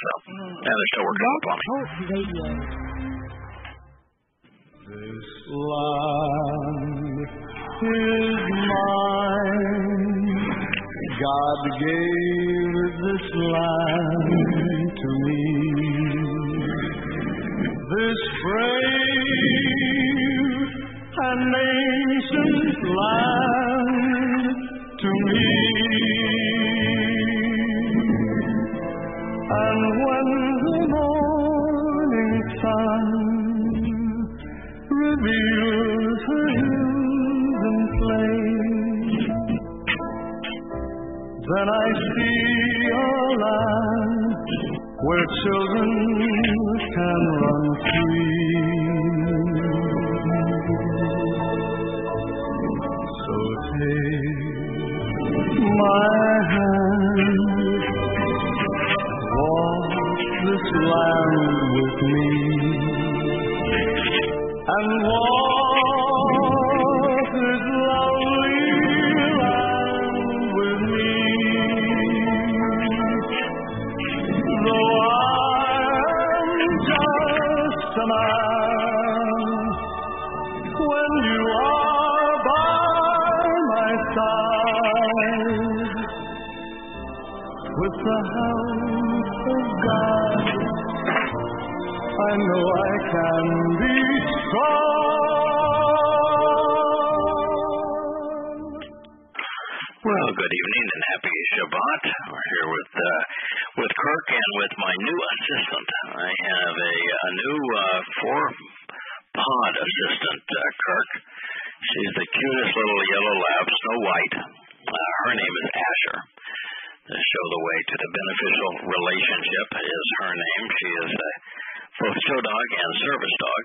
So, mm. yeah, they're still working on the plumbing. Talk Radio. This land is mine. God gave this land to me. This brave and ancient land to me. Children new assistant. I have a, a new uh, four pod assistant, uh, Kirk. She's the cutest little yellow lab, Snow White. Uh, her name is Asher. To show the way to the beneficial relationship is her name. She is uh, both show dog and service dog.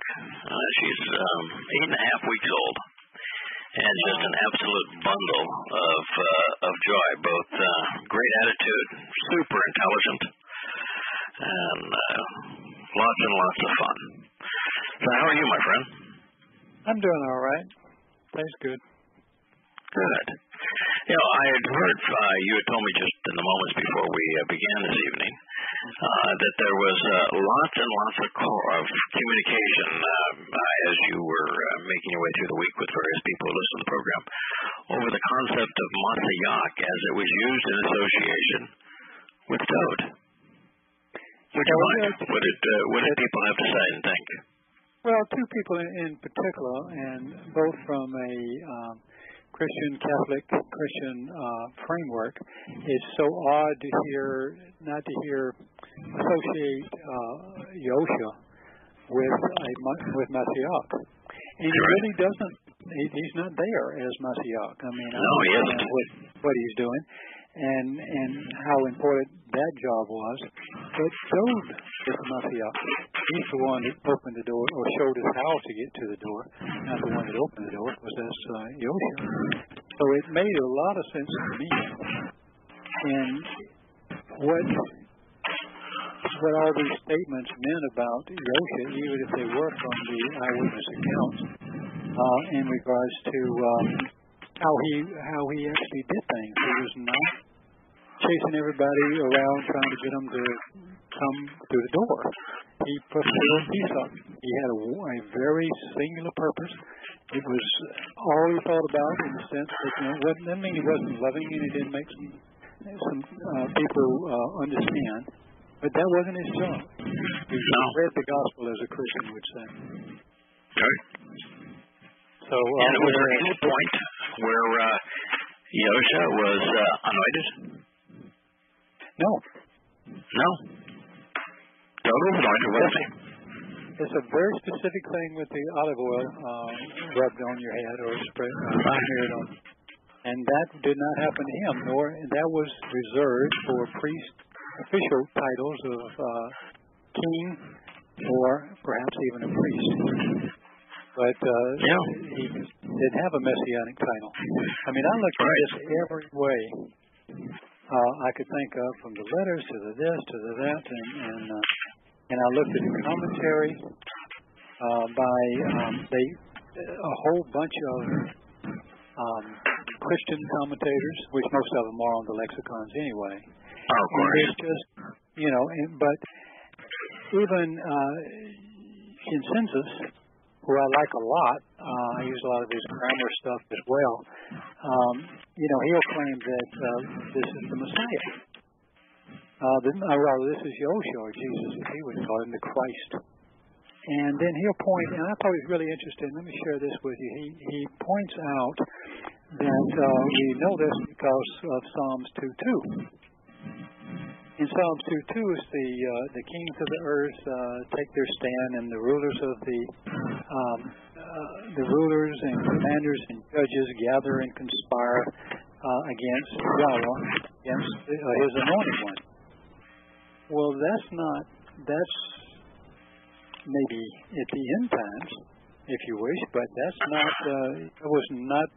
Doing all right. Things good. Good. You know, I had heard uh, you had told me just in the moments before we uh, began this evening uh, that there was uh, lots and lots of, co- of communication uh, uh, as you were uh, making your way through the week with various people who listen to the program over the concept of Mashiach as it was used in association with Dowd. Would you mind? What did uh, what did people have to say and think? Well, two people in, particular, and both from a um, Christian, Catholic, Christian uh, framework. It's so odd to hear, not to hear, associate uh, Yosha with a with Mashiach, and he really doesn't. He, he's not there as Mashiach. I mean, I No, he isn't. what what he's doing, and and how important that job was. But Job is the Mashiach. He's the one that opened the door or showed us how to get to the door, not the one that opened the door. Was this uh, Yosha? So it made a lot of sense to me. And what what all these statements meant about Yosha, even if they were from the eyewitness accounts, uh, in regards to um, how he how he actually did things. He was not chasing everybody around trying to get them to come through the door. He put a piece up. He had a, a very singular purpose. It was all he thought about in the sense that you know, it wasn't, mean he wasn't loving and he didn't make some some uh, people uh, understand. But that wasn't his job. He No. read the gospel as a Christian would say. Right. So uh, And was there any point where uh, Yosha was uh, anointed? No, No. Dowd was anointed, wasn't he? It's a very specific thing with the olive oil uh, rubbed on your head or spread uh, smeared on. And that did not happen to him, nor that was reserved for priest official titles of uh, king or perhaps even a priest. But uh, Yeah. he didn't have a messianic title. I mean, I looked at Right. this every way uh, I could think of, from the letters to the this to the that, and and, uh, and I looked at the commentary uh, by um, they a whole bunch of um, Christian commentators, which most of them are on the lexicons anyway. Oh, of And course. there's just you know, and, but even uh, in census, who I like a lot, uh, I use a lot of his grammar stuff as well. Um, you know, he'll claim that uh, this is the Messiah. Uh, the, uh, well, this is Yosha or Jesus, as he would call him, the Christ. And then he'll point, and I thought he was really interesting. Let me share this with you. He he points out that uh, we know this because of Psalms 2:2. In Psalms 2:2 is the uh, the kings of the earth uh, take their stand, and the rulers of the um, uh, the rulers and commanders and judges gather and conspire uh, against Yahweh, against uh, His anointed one. Well, that's not that's maybe at the end times, if you wish, but that's not uh, it was not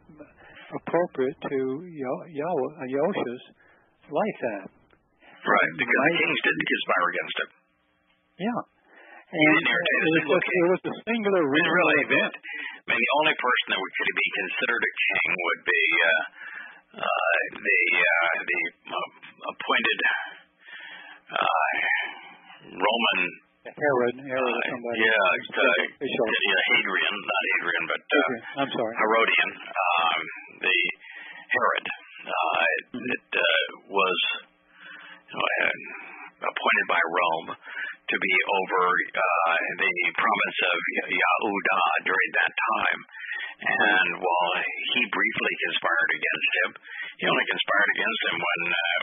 appropriate to Yahweh, Yosha's lifetime. Right, because the kings didn't conspire against him. Yeah. And it, it, was, it was a singular reason. Really, event. I mean, the only person that could be considered a king would be uh, uh, the uh, the uh, appointed uh, Roman Herod, Herod uh, somebody. Yeah, uh, yeah, Hadrian, not Hadrian, but uh, Hadrian. I'm sorry, Herodian. Um, the Herod. Uh, it uh, was appointed by Rome to be over uh, the province of Yehuda during that time. And while he briefly conspired against him, he only conspired against him when uh,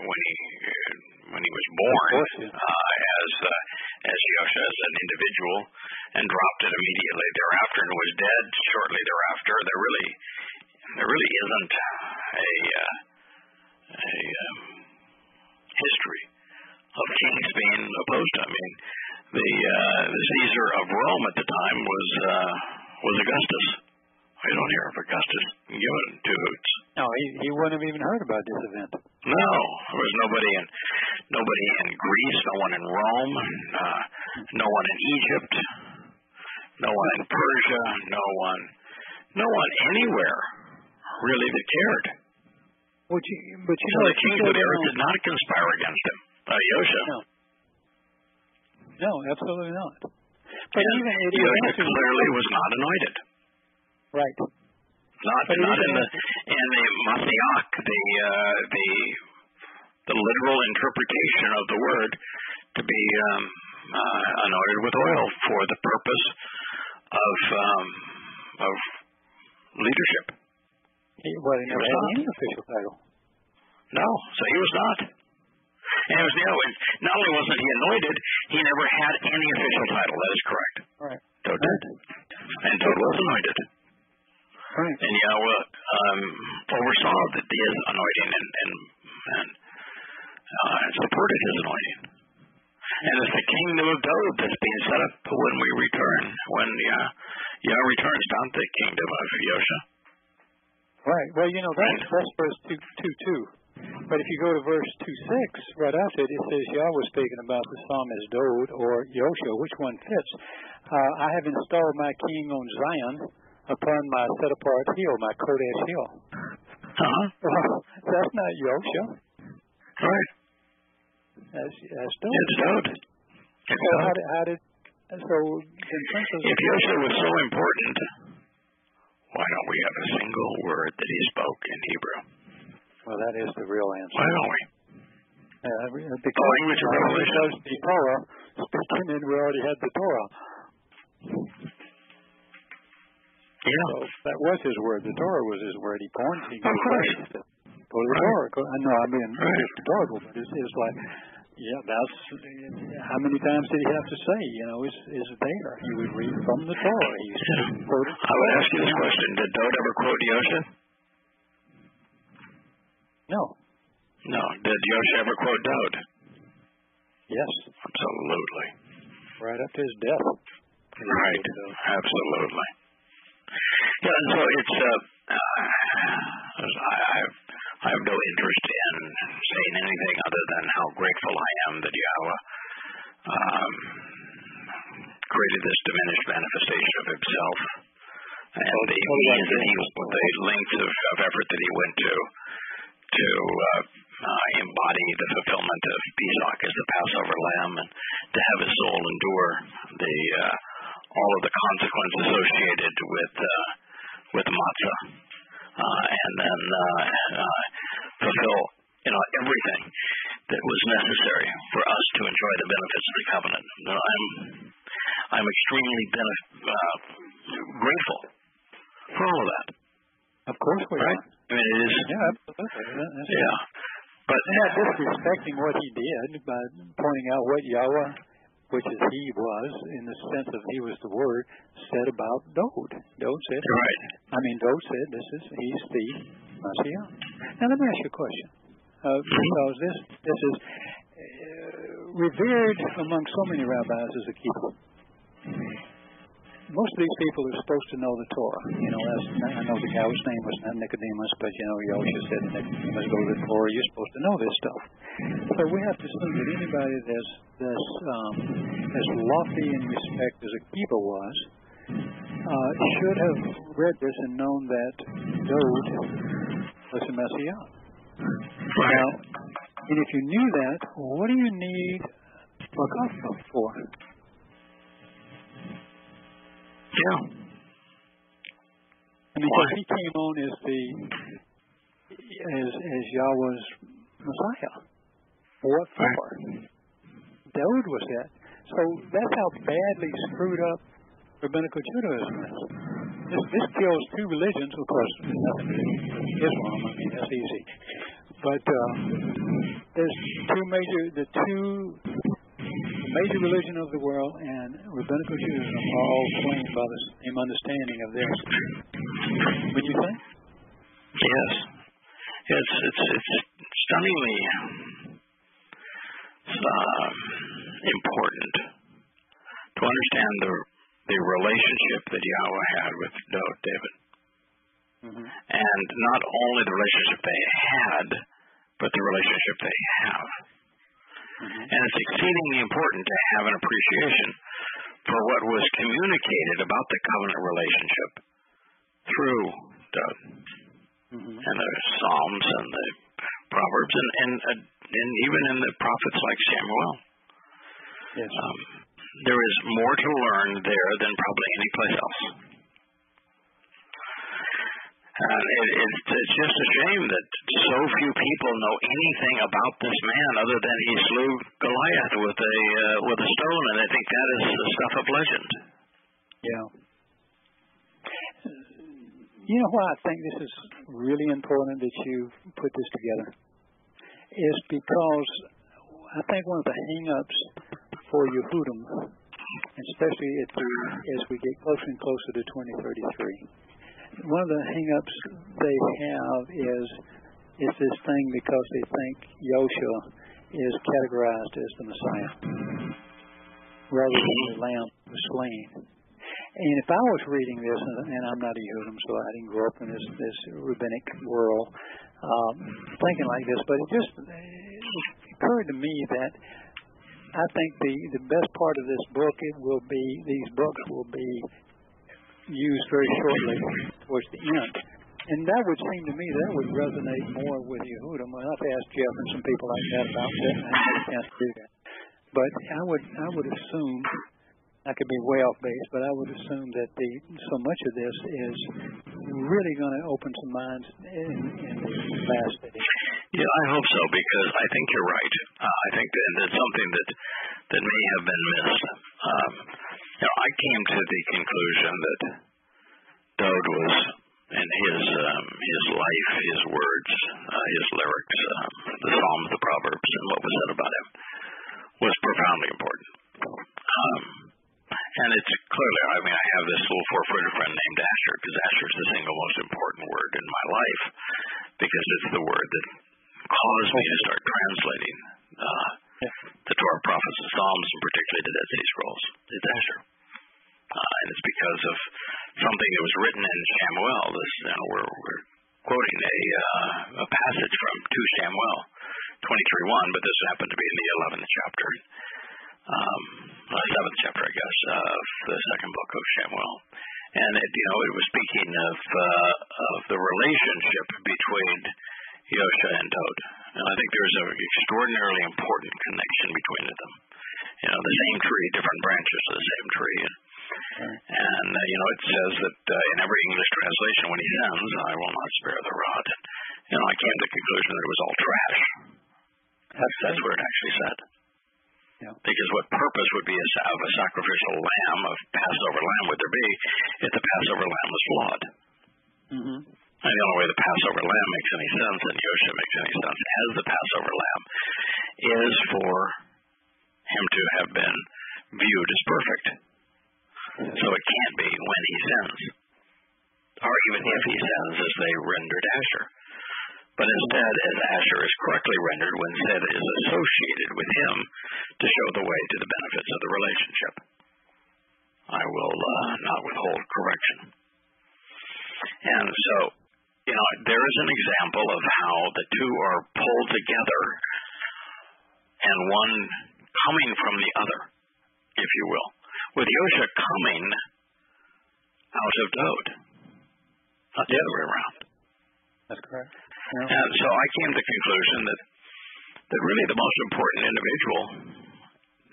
this event. No, there was nobody in nobody in Greece, no one in Rome, uh, no one in Egypt, no one in Persia, no one, no one anywhere really that cared. But you, but you so know, the kings of the earth did not conspire against him. Uh, Yosha. No. No, absolutely not. But yeah. even it Yosha clearly was not anointed. Right. Not but not in the in the Mashiach, the uh, the the literal interpretation of the word to be um, uh, anointed with oil for the purpose of um, of leadership. He, well, he never he had not. any official title. No, so he was not. And it was, you know, not only wasn't he anointed, he never had any official title. That is correct. Right. Dowd did. And Dowd was anointed. Right. And Yahweh um, oversaw that his anointing and, and, and uh, supported his anointing. And it's the kingdom of David that's being set up when we return, when Yah, Yah returns, not the kingdom of Yosha. Right. Well, you know, that's, that's verse 2, 2 2. But if you go to verse 2 6, right after it, it says Yahweh was speaking about the psalmist Dowd or Fits. Uh, I have installed my king on Zion upon my set apart hill, my Kodesh hill. Uh-huh. Well, that's not Yosha. Right. That's, that's Dowd. It's. It's so how did, how did, so then Gesenius... If Yosha was so important, why don't we have a single word that he spoke in Hebrew? Well, that is the real answer. Why don't we? Uh, because, the language of revelation. Because the Torah, speaking in, we already had the Torah. Yeah. So that was his word. The Torah was his word. He points. He of course. Go to the right. Torah. Go, I know. I mean, right. it's rhetorical, but it's, it's like, yeah, that's how many times did he have to say? You know, is is there? He would read from the Torah. Quoted. I would ask you this question: Did Dowd ever quote Yosha? No. No. Did Yosha ever quote Dowd? Yes. Absolutely. Right up to his death. Right. Absolutely. Yeah, and so it's uh, uh I have I have no interest in saying anything other than how grateful I am that Yahweh um, created this diminished manifestation of Himself and the means that He, the length of, of effort that He went to to uh, uh, embody the fulfillment of Pesach as the Passover lamb, and to have his soul endure the uh, all of the consequences associated with uh, with matzah, uh, and then uh, uh, fulfill you know everything that was necessary for us to enjoy the benefits of the covenant. I'm I'm extremely benef- uh, grateful for all of that. Of course we right? are. I mean, it is. Yeah, absolutely. That's Yeah. But not disrespecting what he did by pointing out what Yahweh, which is he was, in the sense of he was the word, said about Dowd. Dowd said, right. I mean, Dowd said, this is, he's the Messiah. Now let me ask you a question. Uh, because this, this is uh, revered among so many rabbis as a keeper. Most of these people are supposed to know the Torah. You know, that's, I know the guy's name was not Nicodemus, but you know, Yosha said to Nicodemus, go to the Torah. You're supposed to know this stuff. So we have to assume that anybody that's that's um, as lofty in respect as Akiba was uh, should have read this and known that Dowd was the Messiah. Now, and if you knew that, what do you need a for? Yeah. I mean, because he came on as the as as Yahweh's Messiah. What for? David was that. So that's how badly screwed up rabbinical Judaism is. This, this kills two religions, of course. Nothing to do with Islam. I mean, that's easy. But uh, there's two major, the two major religion of the world and rabbinical Judaism are all claimed by the same understanding of this. Would you think? Yes. It's it's it's stunningly um, important to understand the the relationship that Yahweh had with David, Mm-hmm. and not only the relationship they had, but the relationship they have. Mm-hmm. And it's exceedingly important to have an appreciation for what was communicated about the covenant relationship through David Mm-hmm. and the Psalms and the Proverbs and and, uh, and even in the prophets like Samuel. Yes. Um, there is more to learn there than probably any place else. And it, it's, it's just a shame that so few people know anything about this man other than he slew Goliath with a uh, with a stone, and they think that is the stuff of legend. Yeah. You know why I think this is really important that you put this together? Is because I think one of the hang-ups for Yehudim, especially the, as we get closer and closer to 2033, one of the hang-ups they have is is this thing because they think Yosha is categorized as the Messiah rather than the Lamb was slain. And if I was reading this, and, and I'm not a Yehudim, so I didn't grow up in this this rabbinic world, um, thinking like this, but it just it occurred to me that I think the the best part of this book it will be these books will be used very shortly towards the end. And that would seem to me that would resonate more with Yehudim. I'll have to ask Jeff and some people like that about that. I haven't a chance to do that. But I would I would assume I could be way off base, but I would assume that the so much of this is really going to open some minds in, in the last study. Yeah, I hope so because I think you're right. Uh, I think that that's something that that may have been missed. Um, you know, I came to the conclusion that Dowd was in his um, his life, his words, uh, his lyrics, um, the Psalms, the Proverbs, and what was said about him was profoundly important. Um, and it's clearly, I mean, I have this little four-footed friend named Asher because Asher is the single most important word in my life because it's the word that caused me to start translating uh, the Torah, prophets, and Psalms, and particularly the Dead Sea Scrolls. It's Asher. Uh, and it's because of something that was written in Samuel. This, you know, we're, we're quoting a, uh, a passage from 2 Samuel 23:1, but this happened to be in the 11th chapter, um, uh, 7th chapter, I guess, of the second book of Samuel. And it, you know, it was speaking of uh, of the relationship between Yosha and Dowd. And I think there's an extraordinarily important connection between them. You know, the same tree, different branches of the same tree. And, and uh, you know, it says that uh, in every English translation, when he sends, I will not spare the rod. And, you know, I came to the conclusion that it was all trash. That's, that's what it actually said. Yeah. Because what purpose would be of a sacrificial lamb, of Passover lamb, would there be if the Passover lamb was flawed? Mm-hmm. And the only way the Passover lamb makes any sense, and Yosha makes any sense as the Passover lamb, is for him to have been viewed as perfect. So it can't be when he sins, or even if he sins as they rendered Asher. But instead, as Asher is correctly rendered when said is associated with him to show the way to the benefits of the relationship. I will uh, not withhold correction. And so, you know, there is an example of how the two are pulled together and one coming from the other, if you will. With Yosha coming out of Dowd, not the other way around. That's correct. Yeah. And so I came to the conclusion that that really the most important individual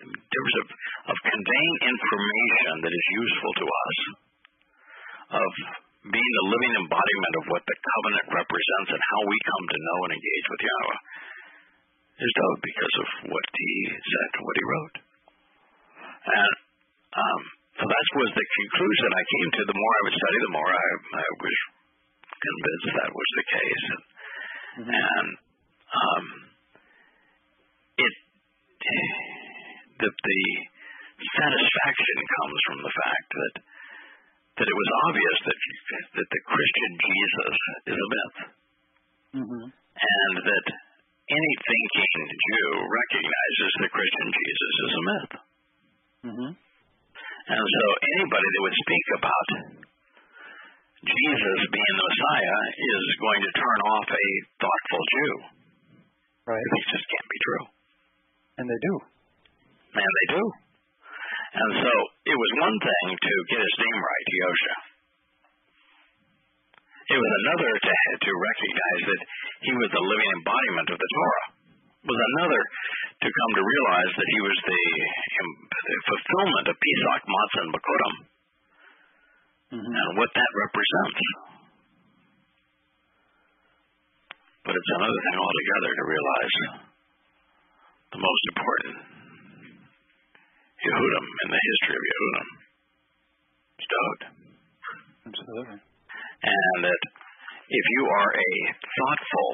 in terms of, of conveying information that is useful to us, of being the living embodiment of what the covenant represents and how we come to know and engage with Yahweh, is Dov because of what he said, what he wrote. And um, so that was the conclusion I came to. The more I would study, the more I, I was convinced that was the case. And, mm-hmm. and um, it that the satisfaction comes from the fact that that it was obvious that that the Christian Jesus is a myth, mm-hmm. and that any thinking Jew recognizes the Christian Jesus is a myth. Mm-hmm. And so anybody that would speak about Jesus being the Messiah is going to turn off a thoughtful Jew. Right. It just can't be true. And they do. And they do. And so it was one thing to get his name right, Yosha. It was another to to recognize that he was the living embodiment of the Torah. It was another to come to realize that he was the, the fulfillment of Pesach, Matzah, and Bakurim, mm-hmm. and what that represents. But it's another thing altogether to realize the most important Yehudim in the history of Yehudim Dowd. Absolutely. And that if you are a thoughtful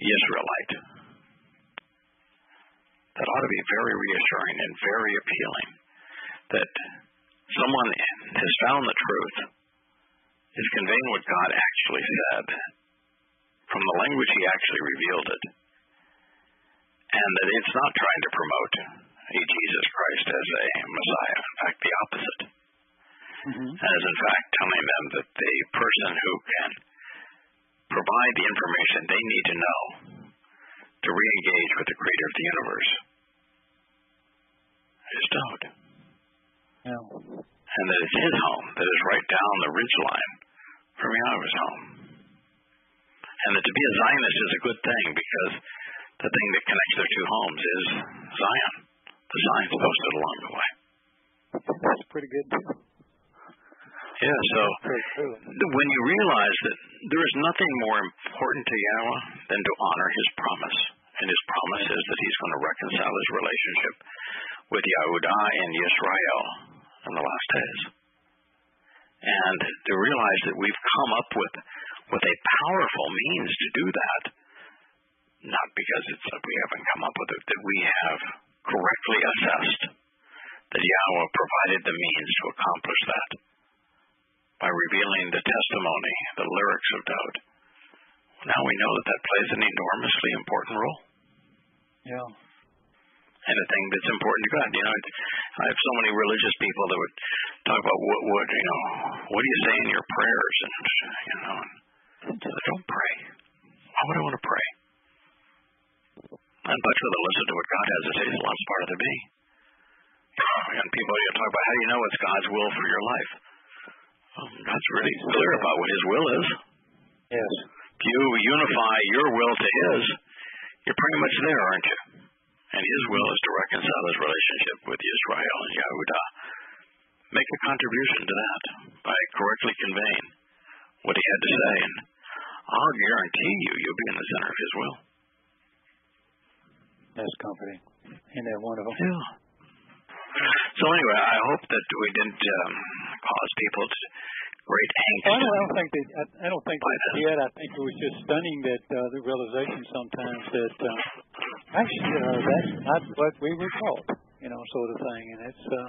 Israelite, that ought to be very reassuring and very appealing that someone has found the truth, is conveying what God actually said from the language He actually revealed it, and that it's not trying to promote a Jesus Christ as a Messiah. In fact, the opposite. Mm-hmm. And is in fact telling them that the person who can provide the information they need to know to re-engage with the creator of the universe is Dowd. Yeah. And that it's his home that is right down the ridge line from Yahweh's home. And that to be a Zionist is a good thing because the thing that connects their two homes is Zion. The signs posted along the way. That's pretty good. Yeah, so when you realize that there is nothing more important to Yahweh than to honor his promise, and his promise is that he's going to reconcile his relationship with Yahudah and Yisrael in the last days. And to realize that we've come up with, with a powerful means to do that, not because it's that we haven't come up with it, that we have correctly assessed that Yahweh provided the means to accomplish that by revealing the testimony, the lyrics of Dowd. Now we know that that plays an enormously important role. Yeah. And a thing that's important to God. You know, I have so many religious people that would talk about what, what you know, what do you say in your prayers, and you know, and so don't pray. Why would I want to pray? I'd much rather listen to what God has to say. It's a lot smarter than me. And people you talk about how do you know what's God's will for your life? Well, God's really clear about what His will is. Yes. you unify your will to His, you're pretty much there, aren't you? And His will is to reconcile His relationship with Israel and Yahudah. Make a contribution to that by correctly conveying what He had to say, and I'll guarantee you, you'll be in the center of His will. That's comforting. Isn't that wonderful? Yeah. So anyway, I hope that we didn't um, cause people to great angst. I don't, I don't think that I, I don't think that did. I think it was just stunning that uh, the realization sometimes that uh, actually uh, that's not what we were taught, you know, sort of thing, and it's uh,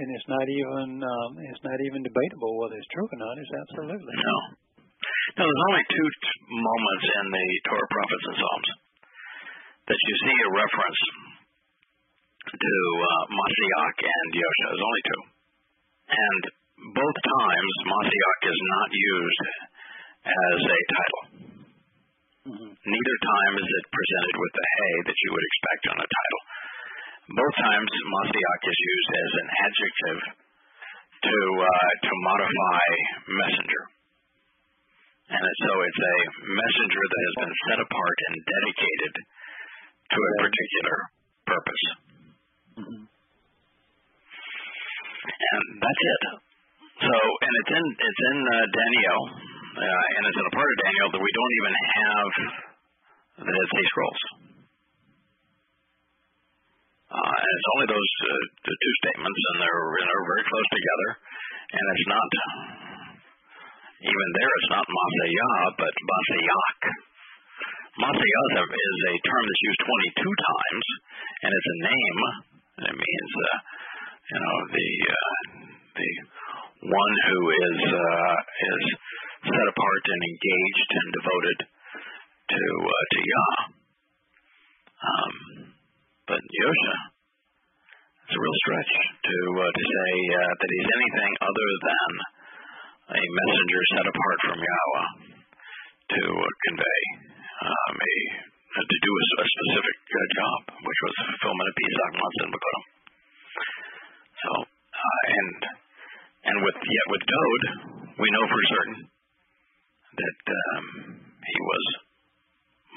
and it's not even um, it's not even debatable whether it's true or not. It's absolutely No. No, there's only two t- moments in the Torah, prophets, and Psalms that you see a reference to uh, and Yosha. There's only two. And both times, Mashiach is not used as a title. Mhm. Neither time is it presented with the hey that you would expect on a title. Both times, Mashiach is used as an adjective to uh, to modify messenger. And so it's a messenger that has been set apart and dedicated to a particular purpose. Mhm. And that's it. So, and it's in it's in uh, Daniel, uh, and it's in a part of Daniel that we don't even have the Dead Sea Scrolls. Uh, and it's only those uh, two statements, and they're and they're very close together. And it's not even there. It's not Masayah, but Masayach. Masayah is a- term that's used 22 times, and it's a name. It means, uh, you know, the uh, the one who is uh, is set apart and engaged and devoted to uh, to Yah. Um, but Yosha, it's a real stretch to uh, to say uh, that he's anything other than a messenger set apart from Yahweh to uh, convey um, a to do a, a specific uh, job, which was fulfillment of Pesach, Matzah, and Bekurim. So, uh, and and with yet with Dowd, we know for certain that um, he was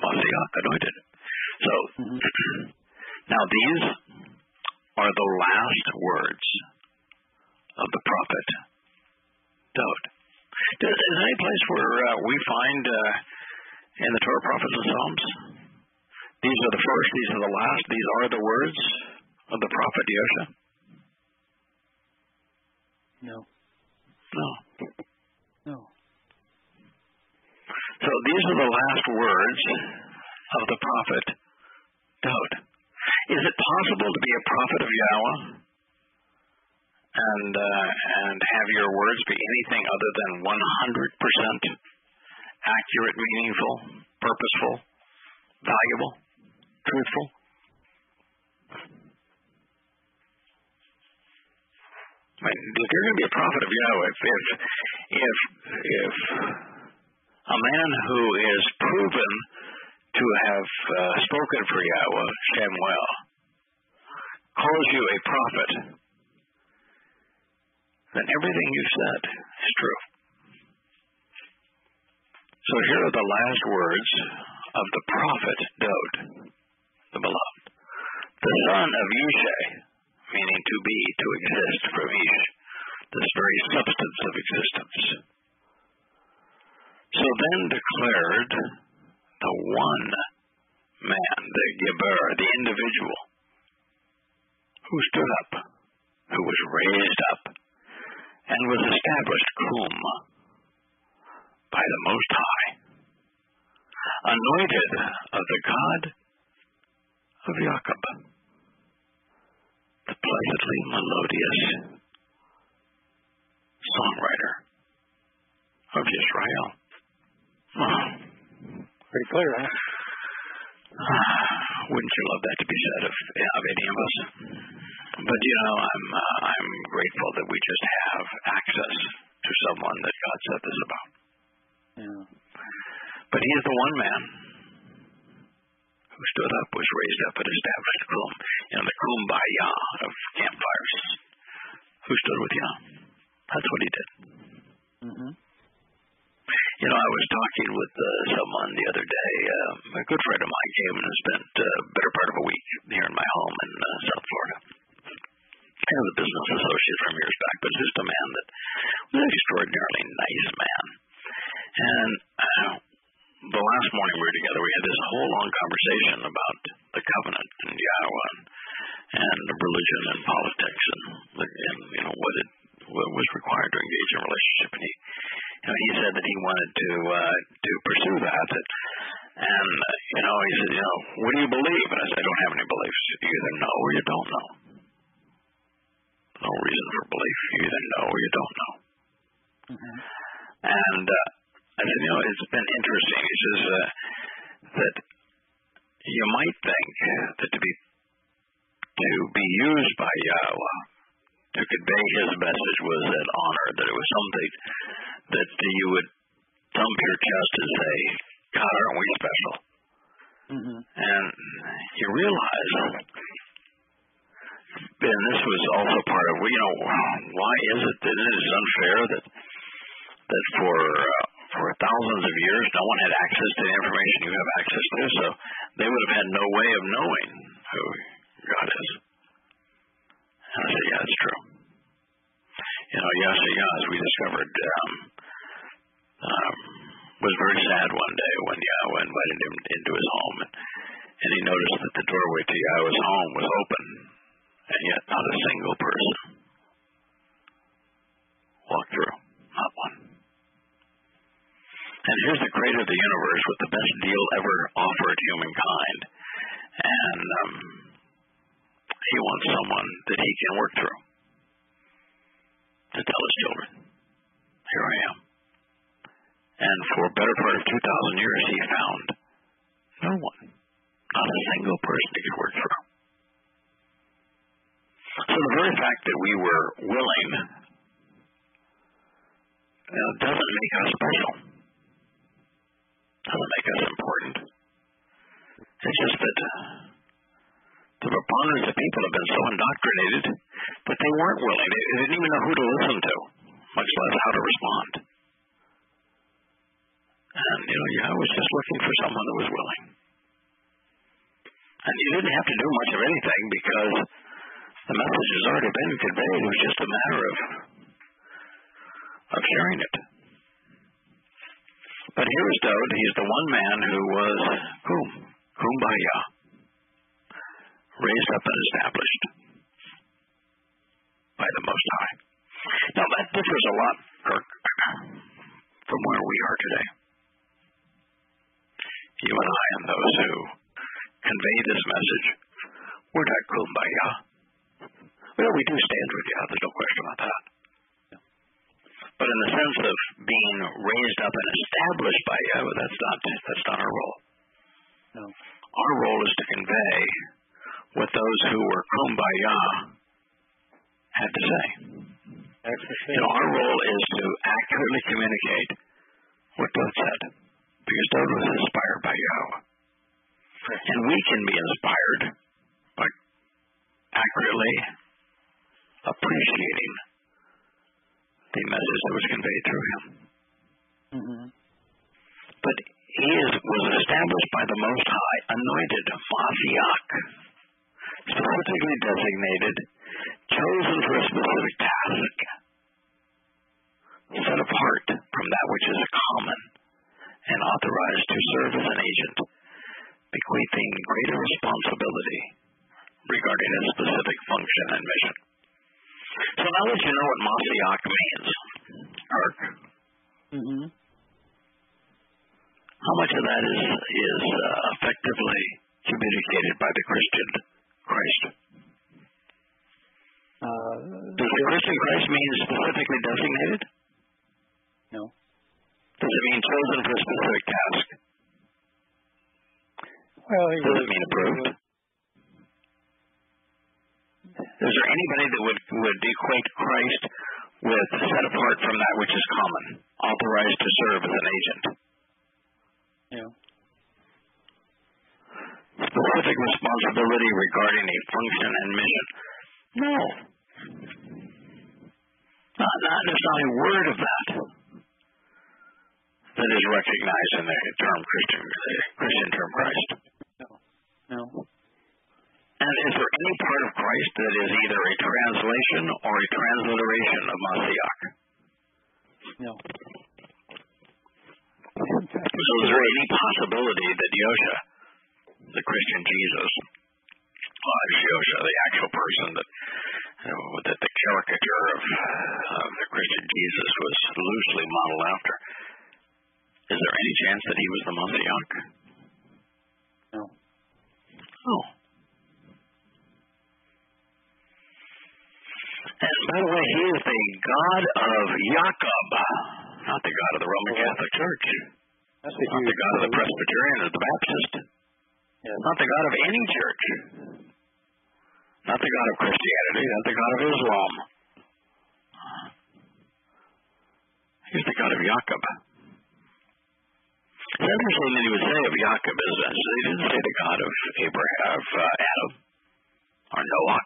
Mashiach anointed. So now these are the last words of the prophet Dowd. Is is there any place where uh, we find uh, in the Torah, prophets, and Psalms these are the first, these are the last, these are the words of the prophet Yosha? No. No. No. So these are the last words of the prophet Dowd. Is it possible to be a prophet of Yahweh and uh, and have your words be anything other than 100% accurate, meaningful, purposeful, valuable, truthful? If you're going to be a prophet of Yahweh, if if if, if a man who is proven to have uh, spoken for Yahweh, Samuel, calls you a prophet, then everything you've said is true. So here are the last words of the prophet Dowd, the beloved, the son of Yishai, meaning to be, to exist from Ish, this very substance of existence. So then declared the one man, the Geber, the individual, who stood up, who was raised up, and was established kum by the Most High, anointed of the God of Jacob, the blessedly melodious songwriter of Israel. Wow. Pretty clear, huh? Wouldn't you love that to be said of, of any of us? But you know, I'm uh, I'm grateful that we just have access to someone that God said this about. Yeah. But he is the one man who stood up, was raised up, and established Kum, you know, the kumbaya of campfires. Who stood with Yah? That's what he did. Mhm. You know, I was talking with uh, someone the other day. Uh, a good friend of mine came and spent a uh, better part of a week here in my home in uh, South Florida. He was a business associate from years back, but just a man that was an extraordinarily nice man. And uh, the last morning we were together, we had this whole long conversation about the covenant and Yahweh and religion and politics and, and you know what it what was required to engage in a relationship. And he, you know, he said that he wanted to uh, to pursue that. And uh, you know, he said, you know, what do you believe? And I said, I don't have any beliefs. You either know or you don't know. No reason for belief. You either know or you don't know. Mm-hmm. And uh, I said, you know, it's been interesting. He says uh, that you might think that to be to be used by Yahweh to convey his message was an honor, that it was something that you would thump your chest and say, God, aren't we special? Mm-hmm. And you realize, and this was also part of, you know, why is it that it is unfair that that for uh, for thousands of years no one had access to the information you have access to, so they would have had no way of knowing who God is. And I said, yeah, it's true. You know, Yasa Yas, we discovered, um, um, was very sad one day when Yahweh invited him into his home, and, and he noticed that the doorway to Yahweh's home was open, and yet not a single person walked through, not one. And here's the creator of the universe with the best deal ever offered humankind. And um, he wants someone that he can work through to tell his children, Here I am. And for a better part of 2,000 years, he found no one, not a single person he could work through. So the very fact that we were willing uh, doesn't make us special, doesn't make us important. It's just that the preponderance of people have been so indoctrinated that they weren't willing. They, they didn't even know who to listen to, much less how to respond. And, you know, I was just looking for someone that was willing. And you didn't have to do much of anything because the message has already been conveyed. It was just a matter of of sharing it. But here is Dowd. He's the one man who was Kum, Kumbaya raised up and established by the Most High. Now that differs a lot, Kirk, from where we are today. You and I and those who convey this message, we're not kumbaya. Well, we do stand with you. There's no question about that. But in the sense of being raised up and established by Yahweh, that's not that's not our role. No. Our role is to convey what those who were kumbaya had to say. You know, our role is to accurately communicate what Dowd said, because Dowd was inspired by Yahweh. And we can be inspired by accurately appreciating the message that was conveyed through him. Mm-hmm. But he is, was established by the Most High, anointed Mashiach specifically designated, chosen for a specific task, set apart from that which is common, and authorized to serve as an agent, bequeathing greater responsibility regarding a specific function and mission. So now that you know what Mashiach means, Ark, mm-hmm. how much of that is is uh, effectively communicated by the Christian Christ? Uh, Does the Christian Christ mean specifically designated? No. Does it mean chosen for a specific task? Well, he Does it mean approved? Is there anybody that would, would equate Christ with set apart from that which is common, authorized to serve as an agent? Yeah specific responsibility regarding a function and mission. No. Not, not, there's not a word of that that is recognized in the term Christian, Christian term Christ? No. No. And is there any part of Christ that is either a translation or a transliteration of Mashiach? No. So is there any possibility that Yosha, the Christian Jesus, uh, Yosha, the actual person that uh, that the caricature of, of the Christian Jesus was loosely modeled after, is there any chance that he was the Mashiach? No. Oh. And by the way, he is the God of Jacob, not the God of the Roman Catholic Church, That's a not the God of the Presbyterian or the Baptist, Yes. not the God of any church, not the God of Christianity, not the God of Islam. He's the God of Jacob. It's interesting that he would say of Jacob is that he didn't say the God of Abraham, of uh, Adam, or Noah,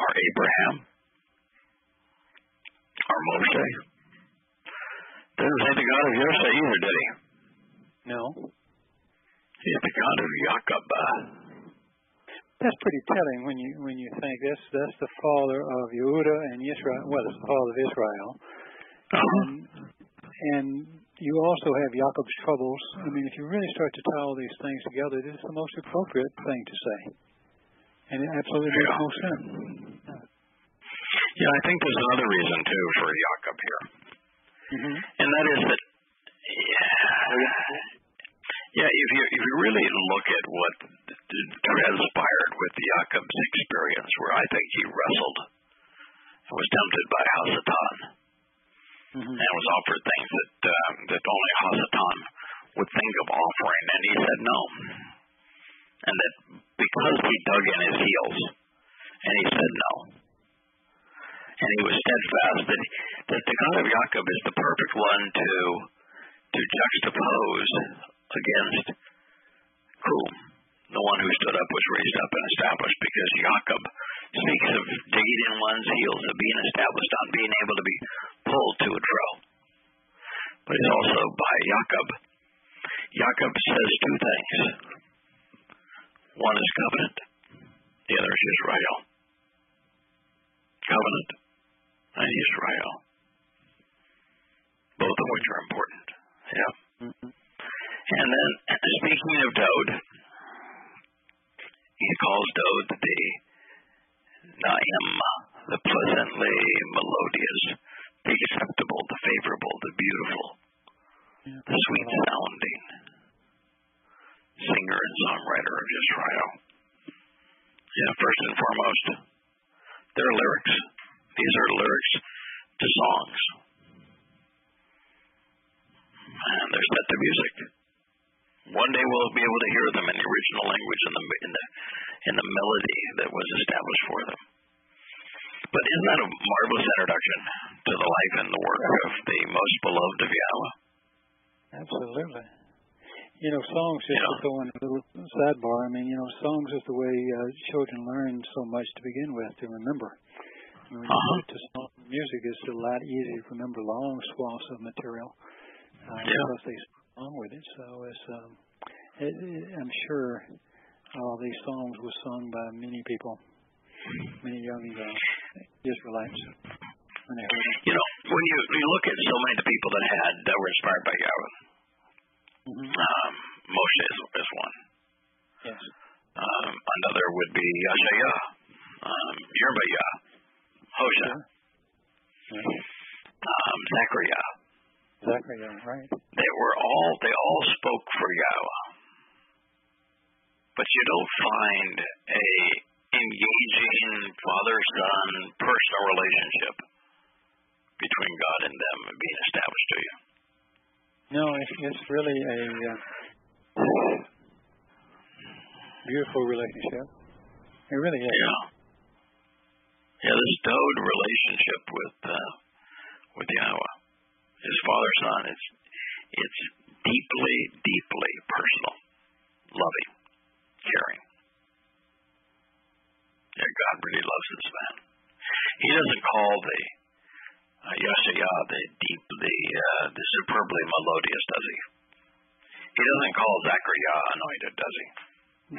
or Abraham, or Moshe. Didn't say the God of Yosha either, did he? No. He's the God of Jacob. That's pretty telling when you when you think that's that's the father of Yehuda and Israel. Well, it's the father of Israel, and and you also have Jacob's troubles. I mean, if you really start to tie all these things together, this is the most appropriate thing to say, and it absolutely makes Yeah. no sense. Yeah, I think there's another reason too for Jacob here, Mm-hmm. and that is that, yeah, yeah if you if you really look at what transpired with Jacob's experience, where I think he wrestled and was tempted by Hasatan Mm-hmm. and was offered things that um, that only Hasatan would think of offering, and he said no, and that because he dug in his heels and he said no, and he was steadfast that that the God of Jacob is the perfect one to to juxtapose against whom the one who stood up was raised up and established because Jacob speaks of digging in one's heels, of being established not being able to be pulled to and fro. But it's also by Jacob. Jacob says two things. One is covenant, the other is Israel. Covenant and Israel. Both of which are important. Yeah. Mm-hmm. And then, speaking of Dowd, he calls Dowd the Naim, the pleasantly melodious, the acceptable, the favorable, the beautiful, Yeah. the sweet sounding singer and songwriter of Israel. Yeah, first and foremost, their lyrics. These are lyrics to songs. And they're set to music. One day we'll be able to hear them in the original language in the in the in the melody that was established for them. But isn't that a marvelous introduction to the life and the work of the most beloved of Yahweh? Absolutely. You know, songs, just Yeah. to throw in a little sidebar, I mean, you know, songs is the way uh, children learn so much to begin with, to remember. You Uh-huh. to song, music is a lot easier to remember long swaths of material uh, Yeah. because they along with it. So it's, um, it, it, I'm sure all these songs were sung by many people, many young uh, Israelites when they heard. You know, when you you look at so many of the people that had that were inspired by Yahweh, Mm-hmm. um, Moshe is, is one. Yes. Um, another would be Yashaya, um, Yerbayah, Hosea, Yeah. um, Zechariah. Right. They were all they all spoke for Yahweh, but you don't find a engaging father-son personal relationship between God and them being established to you. No, it's, it's really a uh, beautiful relationship. It really is. Yeah. Yeah, this Dowd relationship with uh, with Yahweh, his father son, it's it's deeply, deeply personal, loving, caring. Yeah, God really loves this man. He doesn't call the uh, Yeshaya, the deep, the uh, the superbly melodious, does he? He doesn't call Zechariah anointed, does he?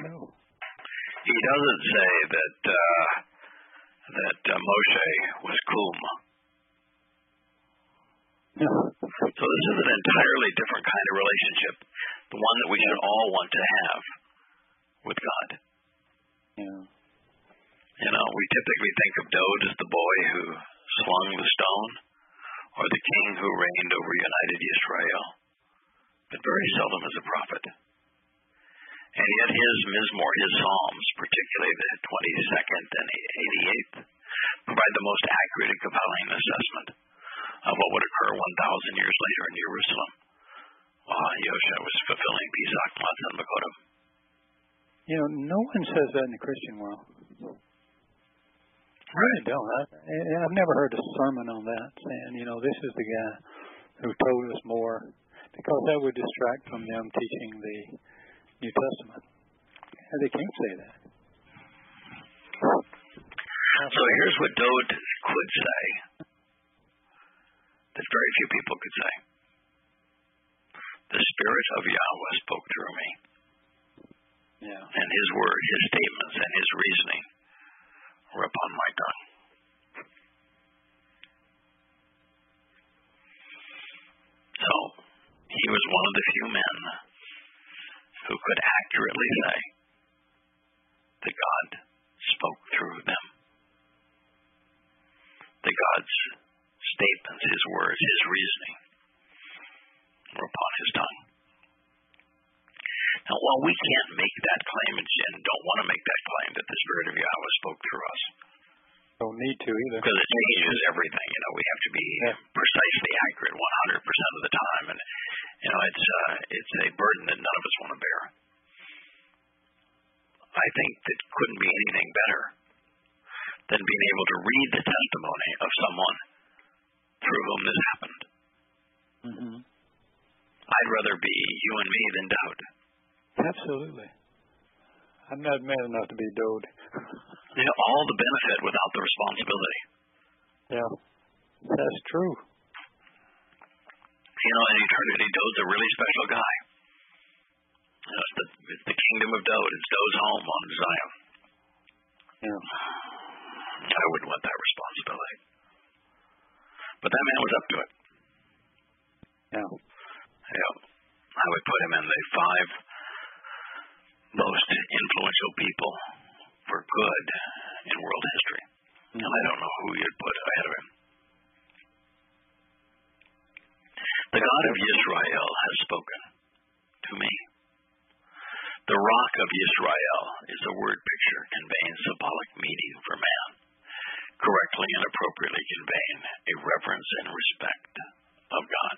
No. He doesn't say that uh, that uh, Moshe was kum. No. So this is an entirely different kind of relationship, the one that we should all want to have with God. Yeah. You know, we typically think of Dowd as the boy who slung the stone, or the king who reigned over united Israel, but very seldom as a prophet. And yet his Mizmor, his Psalms, particularly the 22nd and 88th, provide the most accurate and compelling assessment of what would occur 1,000 years later in Jerusalem while Yosha was fulfilling Pesach, Matzah, and Makodim. You know, no one says that in the Christian world. I really don't. I- I've never heard a sermon on that saying, you know, this is the guy who told us more, because that would distract from them teaching the New Testament. And they can't say that. So here's what Dowd could say that very few people could say. The Spirit of Yahweh spoke through me, Yeah. and His word, His statements, and His reasoning were upon my tongue. So he was one of the few men who could accurately say that God spoke through them. That God's statements, His words, His reasoning were upon His tongue. Now, while we can't make that claim and don't want to make that claim that the Spirit of Yahweh spoke through us, Don't need to either. because it changes everything. You know, we have to be Yeah. precisely accurate 100% of the time, and you know, it's uh, it's a burden that none of us want to bear. I think that couldn't be anything better than being able to read the testimony of someone through whom this happened. hmm I'd rather be you and me than doubt. Absolutely. I'm not man enough to be Dowd. You know, all the benefit without the responsibility. Yeah. That's true. You know, in eternity, Dowd's a really special guy. You know, it's the it's the kingdom of Dowd. It's Dowd's home on Zion. Yeah. I wouldn't want that responsibility. But that man was up to it. Yeah. Yeah. I would put him in the five most influential people for good in world history. Mm-hmm. And I don't know who you'd put ahead of him. The God of Israel has spoken to me. The rock of Israel is a word picture conveying symbolic meaning for man, correctly and appropriately conveying a reverence and respect of God.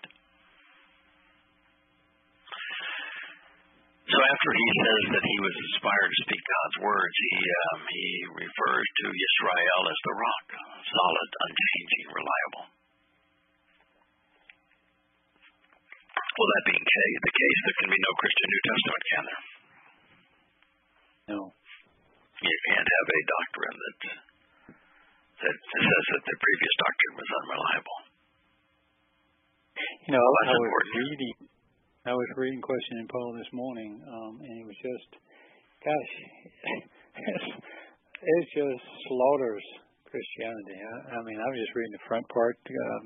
So after he says that he was inspired to speak God's words, he um, he refers to Israel as the rock, solid, unchanging, reliable. Well, that being the case, there can be no Christian New Testament, can there? No. You can't have a doctrine that that says that the previous doctrine was unreliable. You know, Well, I was important. reading I was reading Questioning Paul this morning, um, and it was just gosh it's, it just slaughters Christianity. I, I mean I was just reading the front part um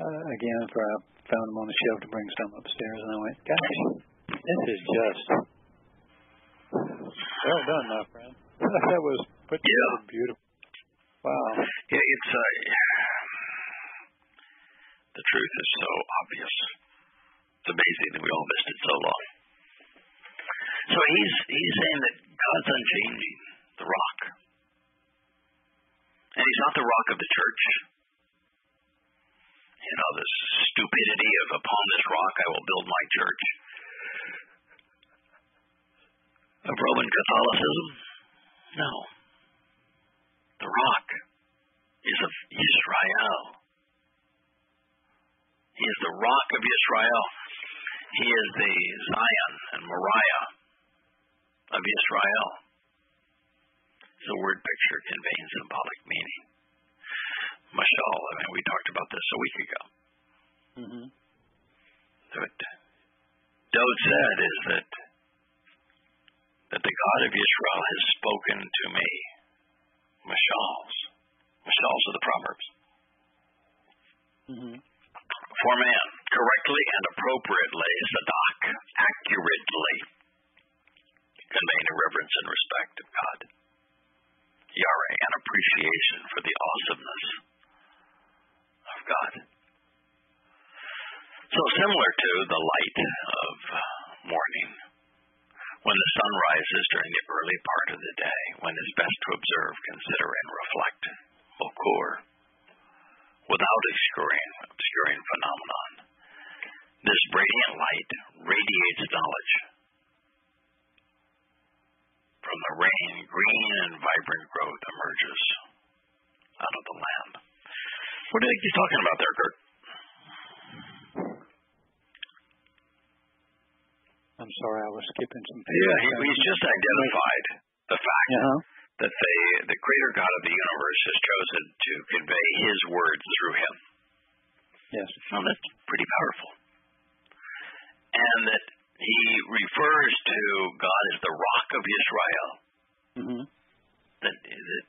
uh, again for I found them on the shelf to bring some upstairs and I went, Gosh, this is just well done, my friend. that was put together beautiful. Wow. Yeah, it's uh, the truth is so obvious. It's amazing that we all missed it so long. So he's he's saying that God's unchanging, the rock, and He's not the rock of the church. You know this stupidity of upon this rock I will build my church of Roman Catholicism. No, the rock is of Israel. He is the rock of Israel. He is the Zion and Moriah of Israel. The word picture conveys symbolic meaning. Mashal. I mean, we talked about this a week ago. Mm-hmm. What Dowd said is that that the God of Israel has spoken to me. Mashals. Mashals are the Proverbs. Mm-hmm. For man, correctly and appropriately, sadak, accurately, conveying a reverence and respect of God. Yare, an appreciation for the awesomeness God. So similar to the light of morning, when the sun rises during the early part of the day, when it's best to observe, consider, and reflect, bokur, without obscuring, obscuring phenomenon. This radiant light radiates knowledge. From the rain, green and vibrant growth emerges out of the land. What are you think he's talking about there, Kurt? I'm sorry, I was skipping some. things. Yeah, he, he's just identified the fact Uh-huh. that they, the Creator God of the universe has chosen to convey His words through Him. Yes. Well, that's pretty powerful. And that He refers to God as the Rock of Israel. Mm-hmm. That, that,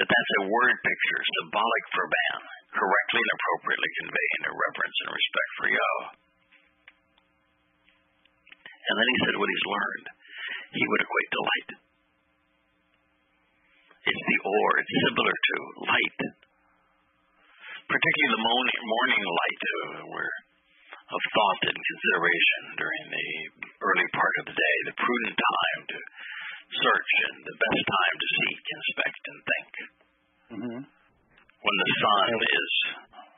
that that's a word picture, symbolic for man, correctly and appropriately conveying a reverence and respect for Yahweh. And then he said what he's learned. He would equate to light. It's the ore. It's similar to light. Particularly the morning, morning light uh, where, of thought and consideration during the early part of the day, the prudent time to search and the best time to seek, inspect, and think. Mm-hmm. When the sun is,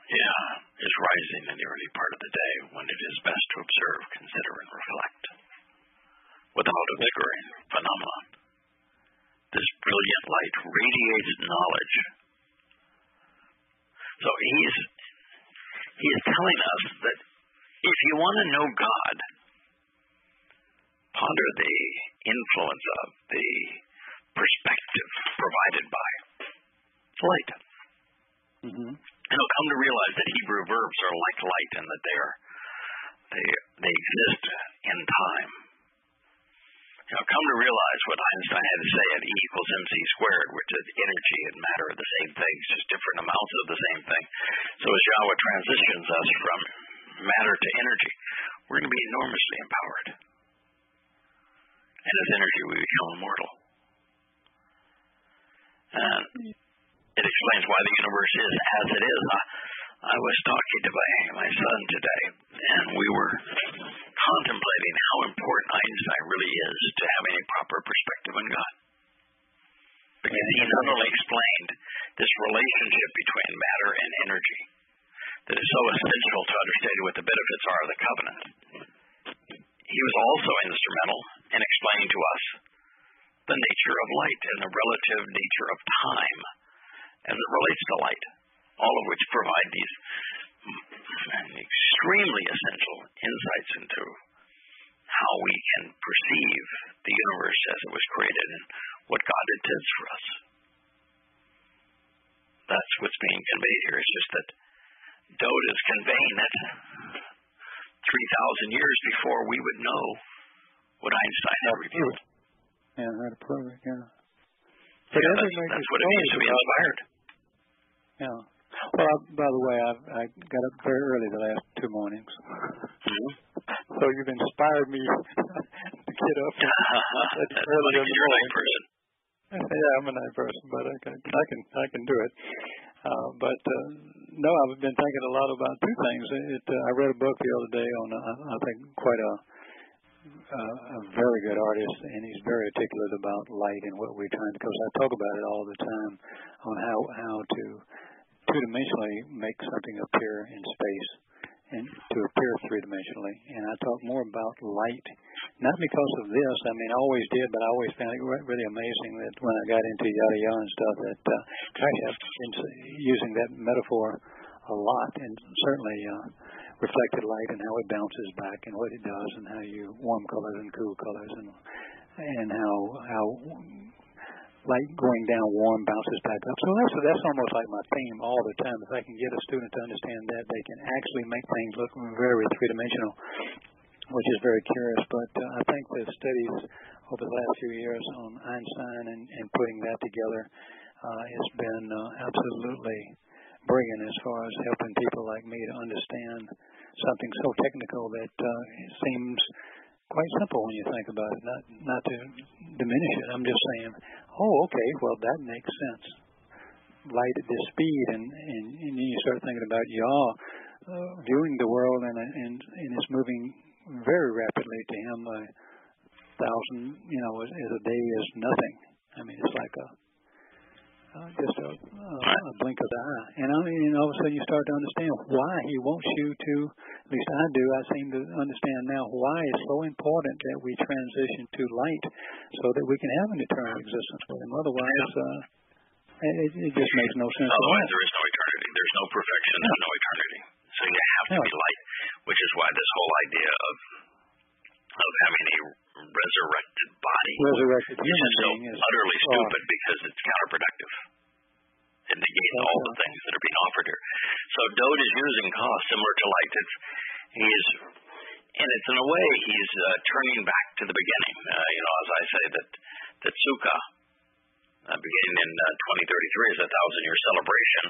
yeah, is rising in the early part of the day, when it is best to observe, consider, and reflect without a obscuring phenomenon. This brilliant light radiates knowledge. So he's he is telling us that if you want to know God, ponder the influence of the perspective provided by light. Mm-hmm. And he'll come to realize that Hebrew verbs are like light and that they are they they exist in time. He'll come to realize what Einstein had to say at E equals mc squared, which is energy and matter are the same things, just different amounts of the same thing. So as Yahweh transitions us from matter to energy, we're going to be enormously empowered. And as energy, we become immortal. And it explains why the universe is as it is. I, I was talking to my, my son today, and we were contemplating how important Einstein really is to having a proper perspective on God. Because he not only explained this relationship between matter and energy that is so essential to understanding what the benefits are of the covenant, he was also instrumental in explaining to us the nature of light and the relative nature of time as it relates to light, all of which provide these extremely essential insights into how we can perceive the universe as it was created and what God intends for us. That's what's being conveyed here. It's just that Dowd is conveying that 3,000 years before we would know what Einstein had revealed. Yeah, how to prove it, yeah. That's, that's what it means to be inspired. Yeah. Well, I, by the way, I've, I got up very early the last two mornings. Mm-hmm. So you've inspired me to get up that's early funny in 'cause the you're a morning. night person. Yeah, I'm a night person, but I can I can I can do it. Uh, but uh, no, I've been thinking a lot about two things. It, uh, I read a book the other day on uh, I think quite a uh, a very good artist, and he's very articulate about light and what we're trying. Because I talk about it all the time on how how to two dimensionally make something appear in space and to appear three dimensionally. And I talk more about light, not because of this. I mean, I always did, but I always found it really amazing that when I got into yada yada and stuff, that uh, actually I've been using that metaphor a lot, and certainly uh, reflected light and how it bounces back and what it does, and how you warm colors and cool colors, and and how how light going down, warm bounces back up. So that's that's almost like my theme all the time. If I can get a student to understand that, they can actually make things look very three dimensional, which is very curious. But uh, I think the studies over the last few years on Einstein and, and putting that together uh, has been uh, absolutely brilliant as far as helping people like me to understand something so technical that uh, seems quite simple when you think about it. Not not to diminish it. I'm just saying, oh, okay, well that makes sense. Light at this speed, and and, and you start thinking about Yah uh, viewing the world, and and and it's moving very rapidly to him. A thousand, you know, as, as a day is nothing. I mean, it's like a uh, just a, uh, a blink of the eye. And I mean, all of a sudden you start to understand why he wants you to, at least I do, I seem to understand now why it's so important that we transition to light so that we can have an eternal existence with him. Otherwise, uh, it, it just makes no sense. Otherwise, there is no eternity. There's no perfection. There's no eternity. So you have to No. be light, which is why this whole idea of of having a resurrected body Resurrected is human so being is utterly far- stupid because it's counterproductive. It negates That's all the things that are being offered here. So Dowd is using cost similar to light. It's he's and it's in a way he's uh, turning back to the beginning. Uh, you know, as I say that that Sukkah, uh, beginning in uh, 2033, is a thousand year celebration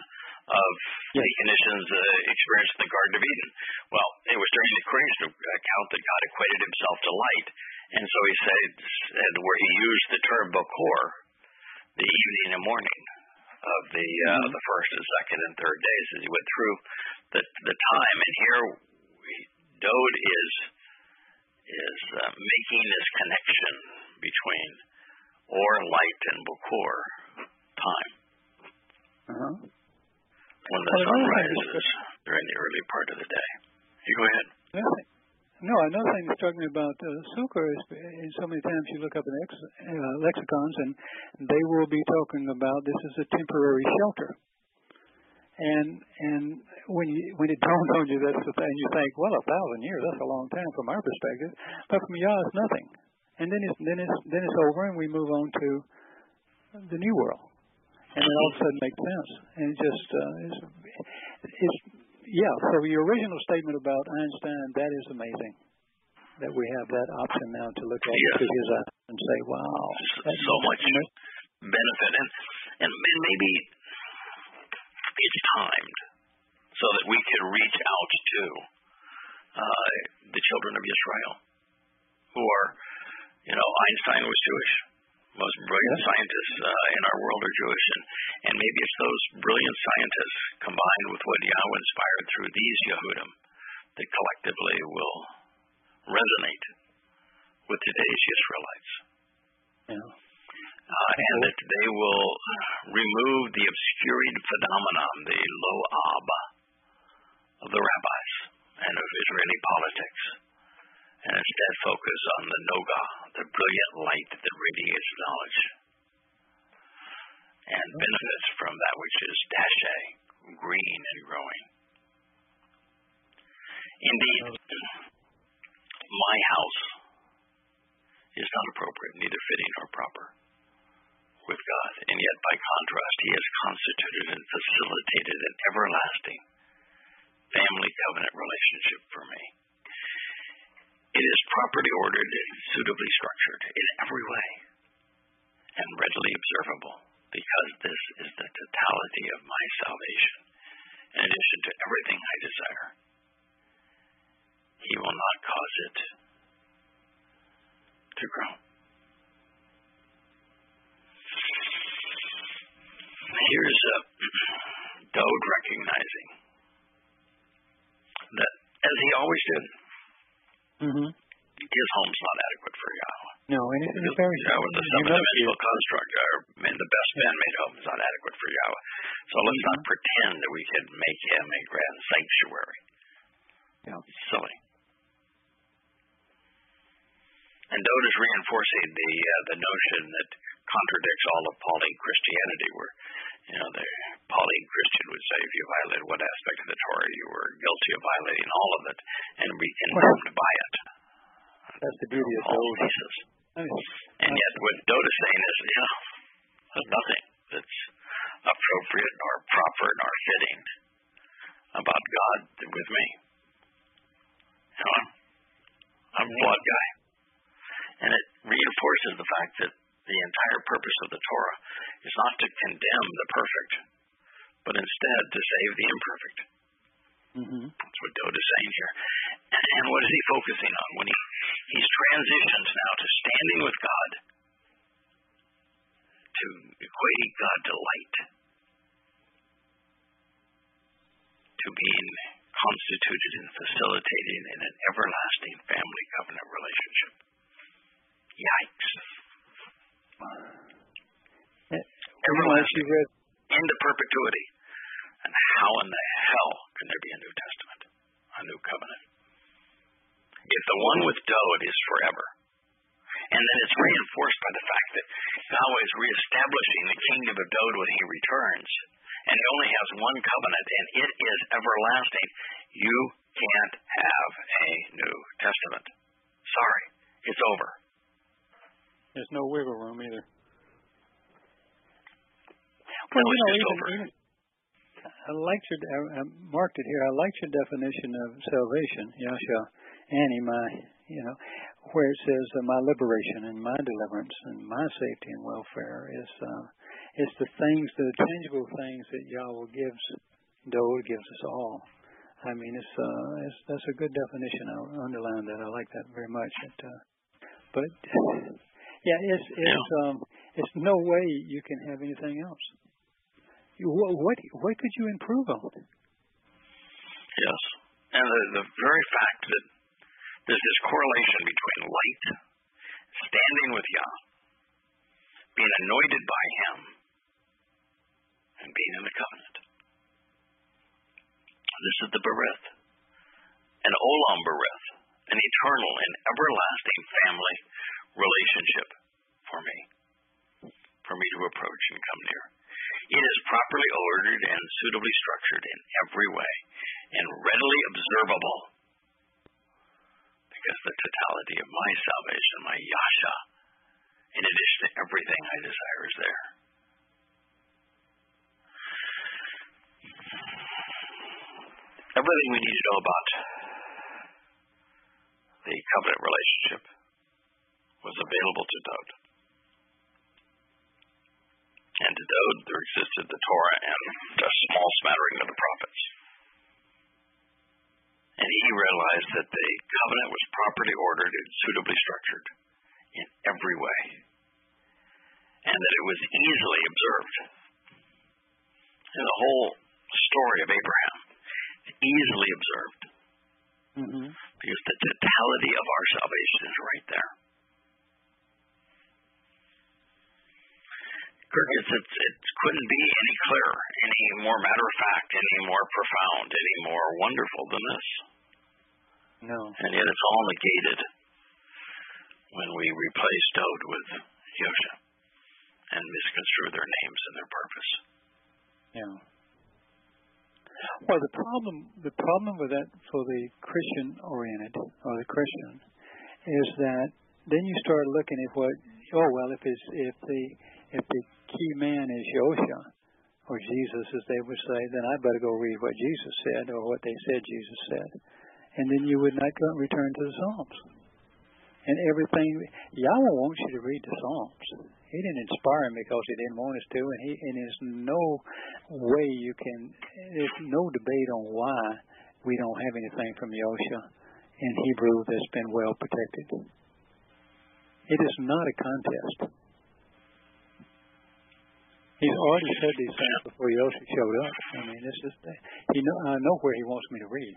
of Yes. the conditions uh, experienced in the Garden of Eden. Well, it was during the creation account that God equated himself to light, and so he said, said where he used the term Bokor, the evening and morning of the uh, Mhm. the first and second and third days as he went through the the time. And here, we- Dowd is is uh, making this connection between or light and Bokor time Uh-huh. when the sun rises during the early part of the day. You go ahead. Another thing- that struck me about uh, Sukkah is, is so many times you look up in ex- uh, lexicons and they will be talking about this is a temporary shelter. And and when you when it dawns on you that's the thing you think well a thousand years that's a long time from our perspective but from Yah it's nothing and then it's then it's then it's over and we move on to the new world and it all of a sudden makes sense and it just uh, it's, it's yeah, so your original statement about Einstein, that is amazing. That we have that option now to look at Yes. his eyes and say, wow. that- so much benefit and and and maybe it's timed so that we can reach out to uh, the children of Israel who are you know Einstein was Jewish most brilliant Yeah. scientists uh, in our world are Jewish and and maybe it's those brilliant scientists combined with what Yahweh inspired through these Yehudim perfect, but instead to save the imperfect. Mm-hmm. That's what Dowd is saying here. And what is he focusing on when he he's transitions now to standing with God, to equating God to light, to being constituted and facilitating in an everlasting family covenant relationship. Yikes. Everlasting into perpetuity. And how in the hell can there be a New Testament, a new covenant? If the one with Dowd is forever, and then it's reinforced by the fact that Yahweh is reestablishing the kingdom of Dowd when he returns, and he only has one covenant, and it is everlasting. You can't have a New Testament. Sorry, it's over. There's no wiggle room either. Well, you know, even, over. even I liked your I, I marked it here. I liked your definition of salvation, Yasha, Annie, my you know, where it says uh, my liberation and my deliverance and my safety and welfare is uh, it's the things, the tangible things that Yahweh gives, Dowd gives us all. I mean, it's uh, it's that's a good definition. I underline that. I like that very much. It, uh, but yeah, it's it's um, it's no way you can have anything else. What what, could you improve on? Yes, and the the very fact that there's this correlation between light, standing with Yah, being anointed by Him, and being in the covenant. This is the Berith, an Olam Berith, an eternal and everlasting family relationship for me, for me to approach and come near. It is properly ordered and suitably structured in every way and readily observable because the totality of my salvation, my yasha, in addition to everything I desire, is there. Everything we need to know about the covenant relationship was available to Dowd. And to Dowd, there existed the Torah and a small smattering of the prophets. And he realized that the covenant was properly ordered and suitably structured in every way, and that it was easily observed. And the whole story of Abraham is easily observed Mm-hmm. because the totality of our salvation is right there. It's, it's, it couldn't be any clearer, any more matter of fact, any more profound, any more wonderful than this. No. And yet it's all negated when we replace Dowd with Yosha and misconstrue their names and their purpose. Yeah. Well, the problem the problem with that for the Christian oriented or the Christian is that then you start looking at what oh well if it's if the if the key man is Yosha or Jesus as they would say then I better go read what Jesus said or what they said Jesus said and then you would not go return to the Psalms and everything Yahweh wants you to read the Psalms he didn't inspire him because he didn't want us to, and he and there's no way you can. There's no debate on why we don't have anything from Yosha in Hebrew that's been well protected. It is not a contest. He's already said these things before Yosha showed up. I mean, it's just he know I know where he wants me to read,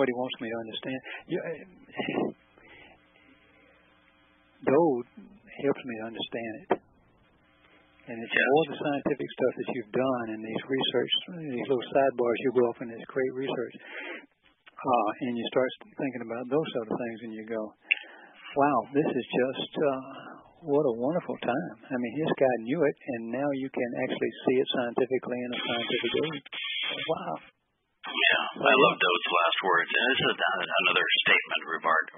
what he wants me to understand. You, Dowd helps me to understand it. And it's all the scientific stuff that you've done and these research, these little sidebars you go off in this great research. Uh, and you start thinking about those sort of things and you go, wow, this is just, uh, what a wonderful time. I mean, this guy knew it and now you can actually see it scientifically in a scientific age. Wow. Yeah, I love Dowd's last words, and this is another statement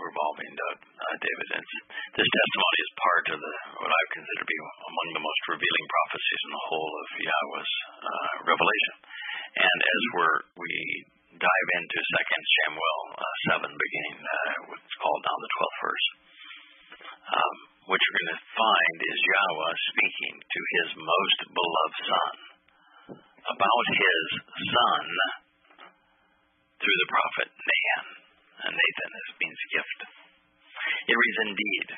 revolving Dowd, uh, David. It's, this testimony is part of the what I consider to be among the most revealing prophecies in the whole of Yahweh's uh, revelation. And as we're we dive into Second Samuel uh, seven, beginning uh, what's called now the twelfth verse, um, what you're going to find is Yahweh speaking to His most beloved Son about His Son through the prophet Nathan. And Nathan is means gift. It reads, Indeed,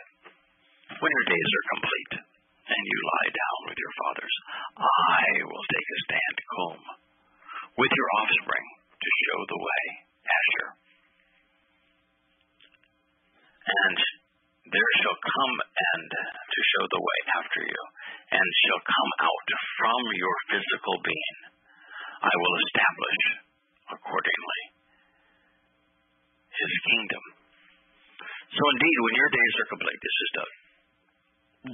when your days are complete, and you lie down with your fathers, I will take a stand comb with your offspring to show the way, Asher. And there shall come and to show the way after you, and shall come out from your physical being. I will establish accordingly his kingdom. So indeed, when your days are complete, this is done,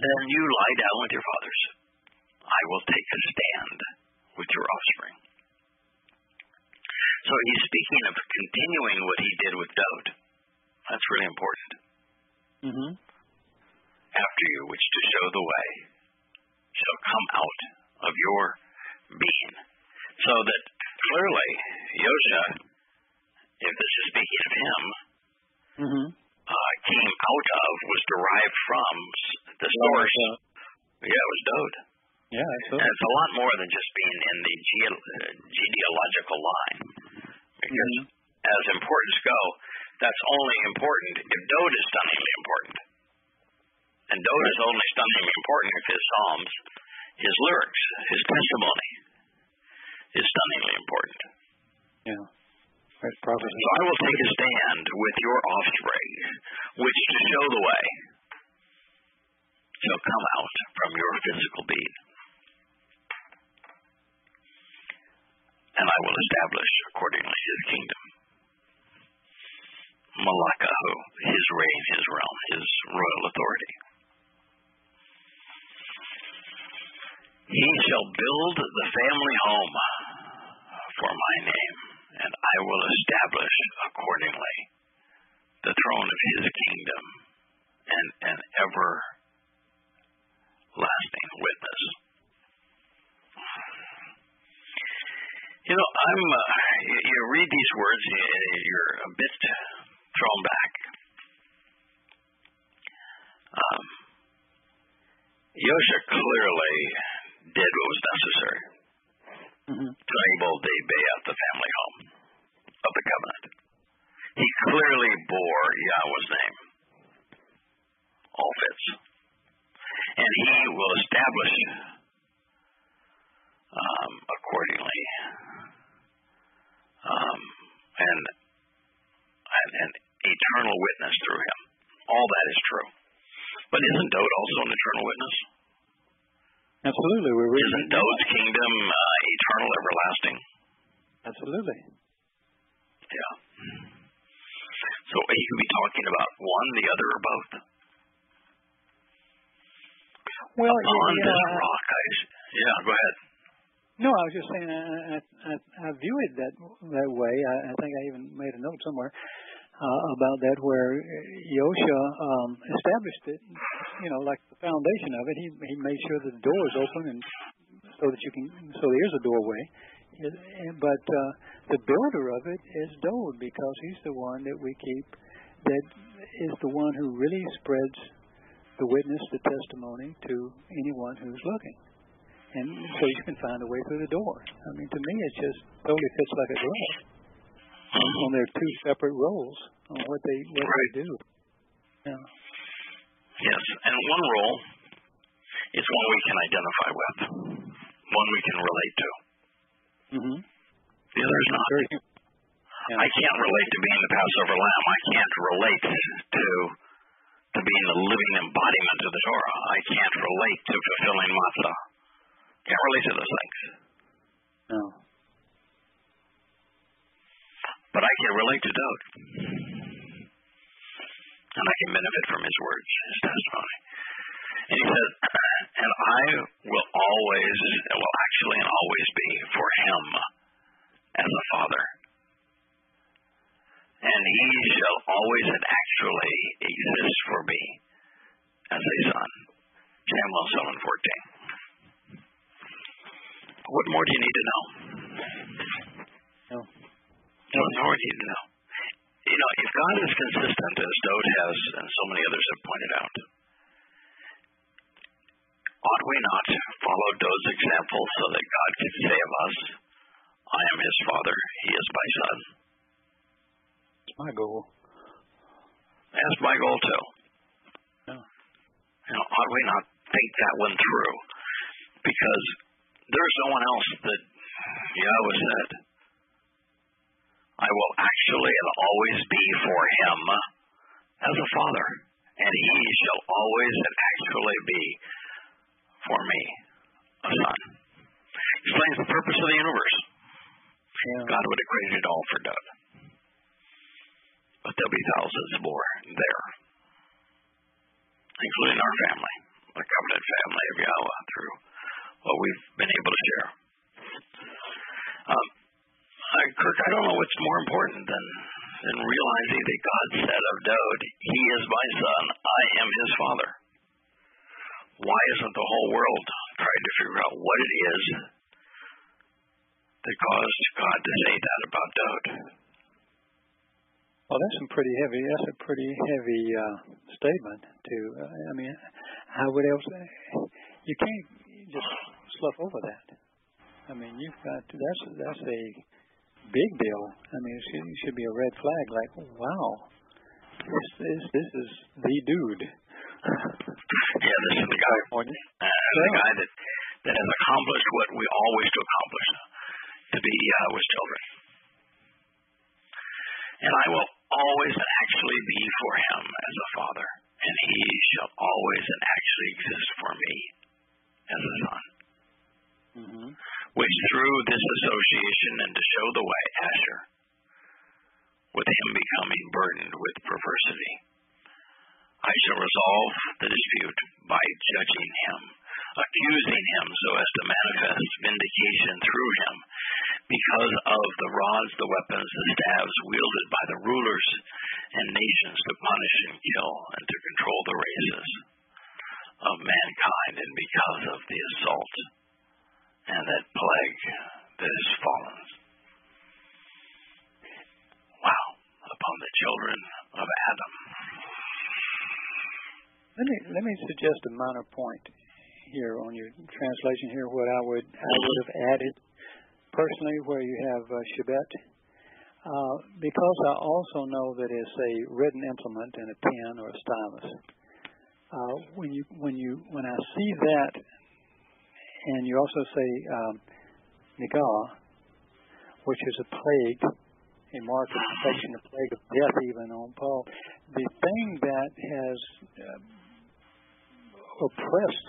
then you lie down with your fathers. I will take a stand with your offspring. So he's speaking of continuing what he did with Dowd. That's really important. Mm-hmm. After you, which to show the way, shall come out of your being. So that clearly, Yosha, if this is speaking of him, Mm-hmm. uh, came out of, was derived from the source. Yeah, it was Dowd. Yeah, And it's a lot more than just being in the ge- uh, genealogical line. Because Mhm. as importance go, that's only important if Dowd is stunningly important. And Dowd is only stunningly important if his psalms, his lyrics, his testimony is stunningly important. Yeah. That's. So I will take a stand with your offspring, which to show the way shall come out from your physical being. And I will establish accordingly his kingdom. Malakahu, his reign, his realm, his royal authority. He shall build the family home for my name, and I will establish accordingly the throne of his kingdom and an everlasting witness. You know, I'm. Uh, you, you read these words, you- you're a bit thrown back. Um, Yosha clearly did what was necessary Mm-hmm. to enable the Bayat, the family home of the covenant. He clearly bore Yahweh's name. All fits. And he will establish um, accordingly um, and, and an eternal witness through him. All that is true. But isn't Dowd also an eternal witness? Absolutely. We're reading. Isn't Dowd's kingdom uh, eternal, everlasting? Absolutely. Yeah. So he could be talking about one, the other, or both. Well, Upon yeah, this yeah, rock, I. Yeah, go ahead. No, I was just saying I, I, I, I view it that that way. I, I think I even made a note somewhere uh, about that where Yosha um, established it. You know, like the foundation of it. He he made sure that the door is open and so that you can so there's a doorway. But uh, the builder of it is Dowd because he's the one that we keep that is the one who really spreads the witness, the testimony to anyone who's looking and so you can find a way through the door. I mean, to me, it just totally fits like a glove on their two separate roles on what they what Right. they do. Yeah. Yes, and one role is one we can identify with, one we can relate to. Mm-hmm. The other is not. Yeah. I can't relate to being the Passover lamb. I can't relate to to being the living embodiment of the Torah. I can't relate to fulfilling matzah. Can't relate to those things. No. But I can relate to Doug. And I can benefit from his words, his testimony. And he said, and I will always, well, actually, and always be for him as a father. And he shall always and actually exist for me as a son. Samuel 7 14. What more do you need to know? No. More do you know? You know, if God is consistent, as Dowd has and so many others have pointed out, ought we not follow Dowd's example so that God can say of us, I am his father, he is my son? It's my goal. That's my goal too. Yeah. You know, ought we not think that one through? Because there's no one else that Yahweh said, I will actually and always be for him as a father, and he shall always and actually be for me a son. Explains the purpose of the universe. Yeah. God would have created it all for Dowd. But there'll be thousands more there, including our family, the covenant family of Yahweh, through what we've been able to share. Um, I, Kirk, I don't know what's more important than than realizing that God said of Dowd, "He is my son; I am his father." Why isn't the whole world trying to figure out what it is that caused God to say that about Dowd? Well, that's some pretty heavy. That's a pretty heavy uh, statement. To uh, I mean, how would else? You can't just slough over that. I mean, you've got to, that's that's a big deal. I mean, it should, be a red flag. Like, wow, this is this is the dude. Yeah, this is the guy, California. uh, the guy that that has accomplished what we wish to accomplish, to be uh, with children. And I will always and actually be for him as a father, and he shall always and actually exist for me as a son. Mm-hmm. Which through this association and to show the way, Asher, with him becoming burdened with perversity, I shall resolve the dispute by judging him, accusing him so as to manifest vindication through him, because of the rods, the weapons, the staves wielded by the rulers and nations to punish and kill and to control the races of mankind, and because of the assault and that plague that has fallen. Wow, upon the children of Adam. Let me let me suggest a minor point here on your translation here. What I would I would have added personally, where you have uh, Shebet, uh, because I also know that it's a written implement and a pen or a stylus. Uh, when you when you when I see that, and you also say um, Nigah, which is a plague, a mark of infection, a plague of death, even on Paul. The thing that has uh, oppressed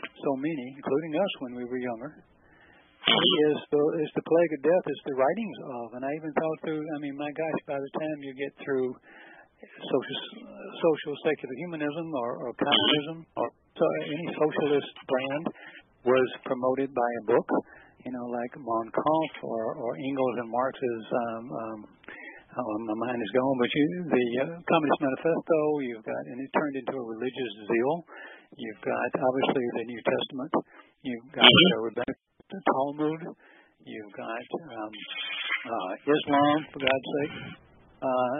so many, including us when we were younger, is the is the plague of death is the writings of. And I even thought through. I mean, my gosh, by the time you get through social social secular humanism or, or communism or any socialist brand was promoted by a book, you know, like Mein Kampf or, or Engels and Marx's. Um, um, oh, my mind is gone, but you, the uh, Communist Manifesto. You've got, and it turned into a religious zeal. You've got obviously the New Testament. You've got the rabbinic the Talmud. You've got um, uh, Islam, for God's sake. Uh,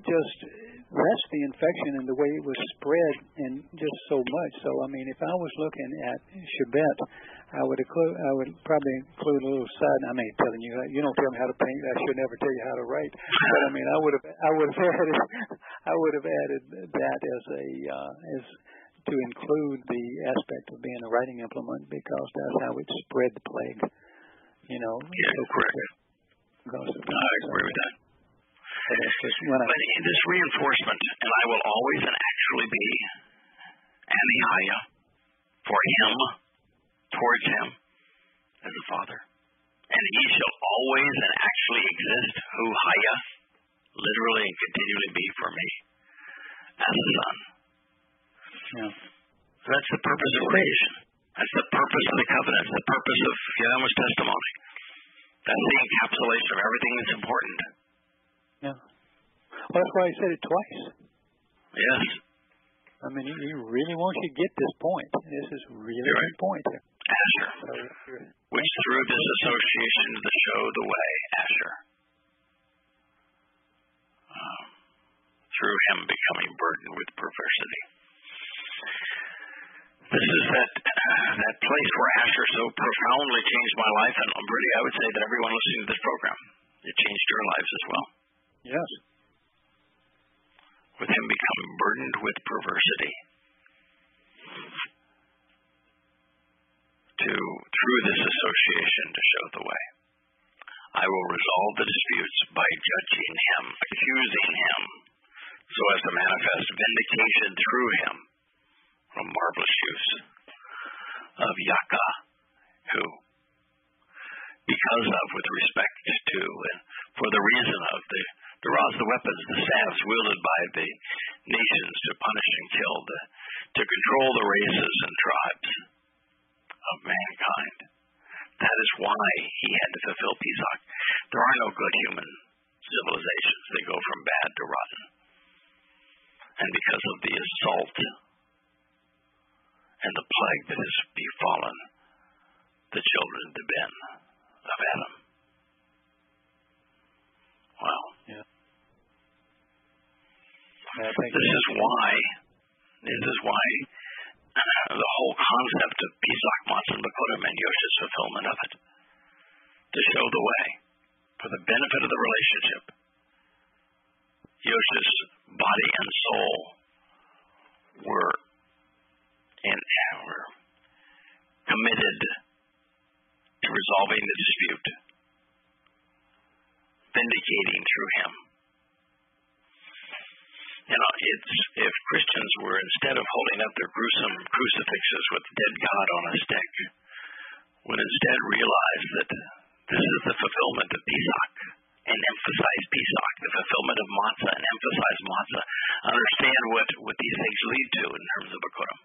just that's the infection and the way it was spread, and just so much. So I mean, if I was looking at Shebet, I would include, I would probably include a little side. I mean, telling you, you don't tell me how to paint. I should never tell you how to write. But I mean, I would have, I would have added, I would have added that as a uh, as to include the aspect of being a writing implement because that's how it spread the plague. You know. Yeah, so correct. I agree with that. So that's just when I, But this reinforcement, and I will always and actually be Anihiah for him, towards him, as a father. And he shall always and actually exist, who Haya, literally and continually be for me, as a son. yeah. So that's the purpose of creation. That's the purpose of the covenant. It's the purpose of Yahweh's testimony. That's the encapsulation of everything that's important. Yeah. Well, that's why I said it twice. Yes. I mean, he, he really wants you to get this point. This is really a Right. good point here. Asher, So which through this association to show the way, Asher. Um, through him becoming burdened with perversity. This is that that place where Asher so profoundly changed my life, and I'm really, I would say that everyone listening to this program, it changed your lives as well. Yes. With him becoming burdened with perversity, to through this association to show the way. I will resolve the disputes by judging him, accusing him, so as to manifest vindication through him from marvelous use of Yaka, who, because of, with respect to, and for the reason of the, the rods, the weapons, the staffs wielded by the nations to punish and kill, the, to control the races and tribes of mankind. That is why he had to fulfill Pesach. There are no good human civilizations. They go from bad to rotten. And because of the assault and the plague that has befallen the children of Ben of Adam. Wow. This is why this is why the whole concept of Pesach Matzah Bakurim and Yosha's fulfillment of it. To show the way for the benefit of the relationship. Yosha's body and soul were in were committed to resolving the dispute, vindicating through him. You know, it's if Christians were instead of holding up their gruesome crucifixes with dead God on a stick, would instead realize that this is the fulfillment of Pesach and emphasize Pesach, the fulfillment of matzah and emphasize matzah. Understand what, what these things lead to in terms of Bakurim.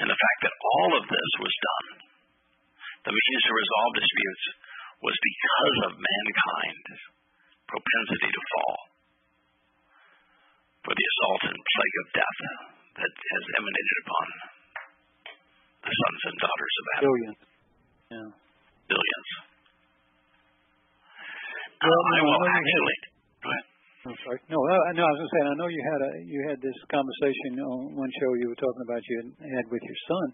And the fact that all of this was done, the means to resolve disputes, was because of mankind's propensity to fall for the assault and plague of death that has emanated upon the sons and daughters of Adam. billions. Yeah. Billions. Well, Uh, I will actually. Go ahead. I'm sorry. No, I, no, I was just saying. I know you had a you had this conversation on one show you were talking about you had with your son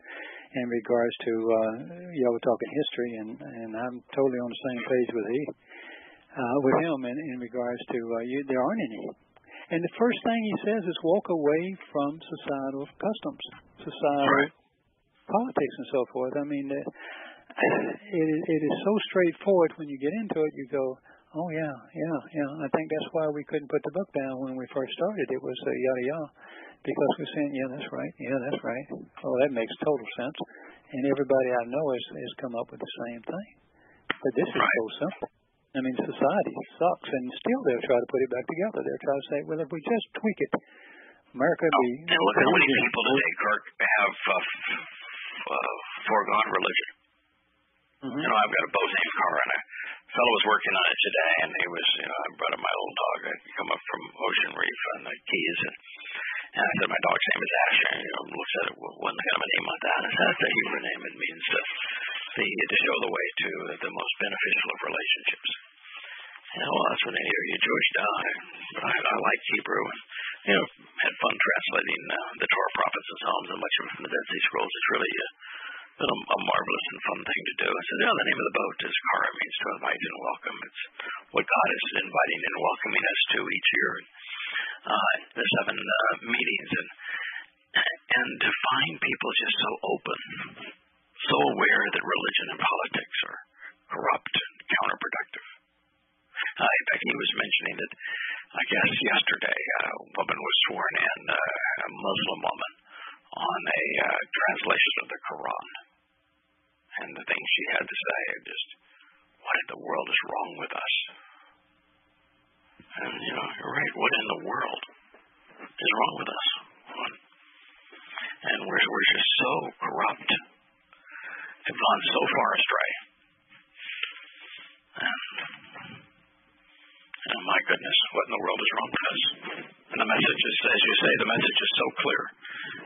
in regards to uh y'all were talking history and and I'm totally on the same page with he uh with him in, in regards to uh you there aren't any. And the first thing he says is walk away from societal customs, societal Right. politics and so forth. I mean, uh, it it is so straightforward when you get into it. You go, oh yeah, yeah, yeah. I think that's why we couldn't put the book down when we first started. It was uh, yada yada, because we're saying, yeah, that's right, yeah, that's right. Oh, that makes total sense. And everybody I know has has come up with the same thing. But this is Right. so simple. I mean, society sucks, and still they'll try to put it back together. They'll try to say, well, if we just tweak it, America would be. And look how many people today, Kirk, have uh, f- uh, foregone religion. Mhm. You know, I've got a Bose car, and a fellow was working on it today, and he was, you know, I brought him my little dog. I come up from Ocean Reef on the Keys, and, and I said, my dog's name is Asher. And, you know, looks at it, what, what kind of a name on that? I said, that's a Hebrew name. It means to, the, to show the way to the most beneficial of relationships. Know, well, that's what any of you Jewish die. I, I like Hebrew, and, you know, had fun translating uh, the Torah, prophets, and Psalms, and much of it from the Dead Sea Scrolls. It's really uh, a, a marvelous and fun thing to do. I said, yeah, the name of the boat is Kara, means to invite and welcome. It's what God is inviting and welcoming us to each year. Uh, the seven uh, meetings, and and to find people just so open, so aware that religion and politics are corrupt and counterproductive. Uh, in he was mentioning that, I guess yesterday, a woman was sworn in, uh, a Muslim woman, on a uh, translation of the Quran. And the things she had to say just, what in the world is wrong with us? And, you know, you're right, what in the world is wrong with us? And we're, we're just so corrupt, have gone so far astray. And, and my goodness, what in the world is wrong with us? And the message is, as you say, the message is so clear.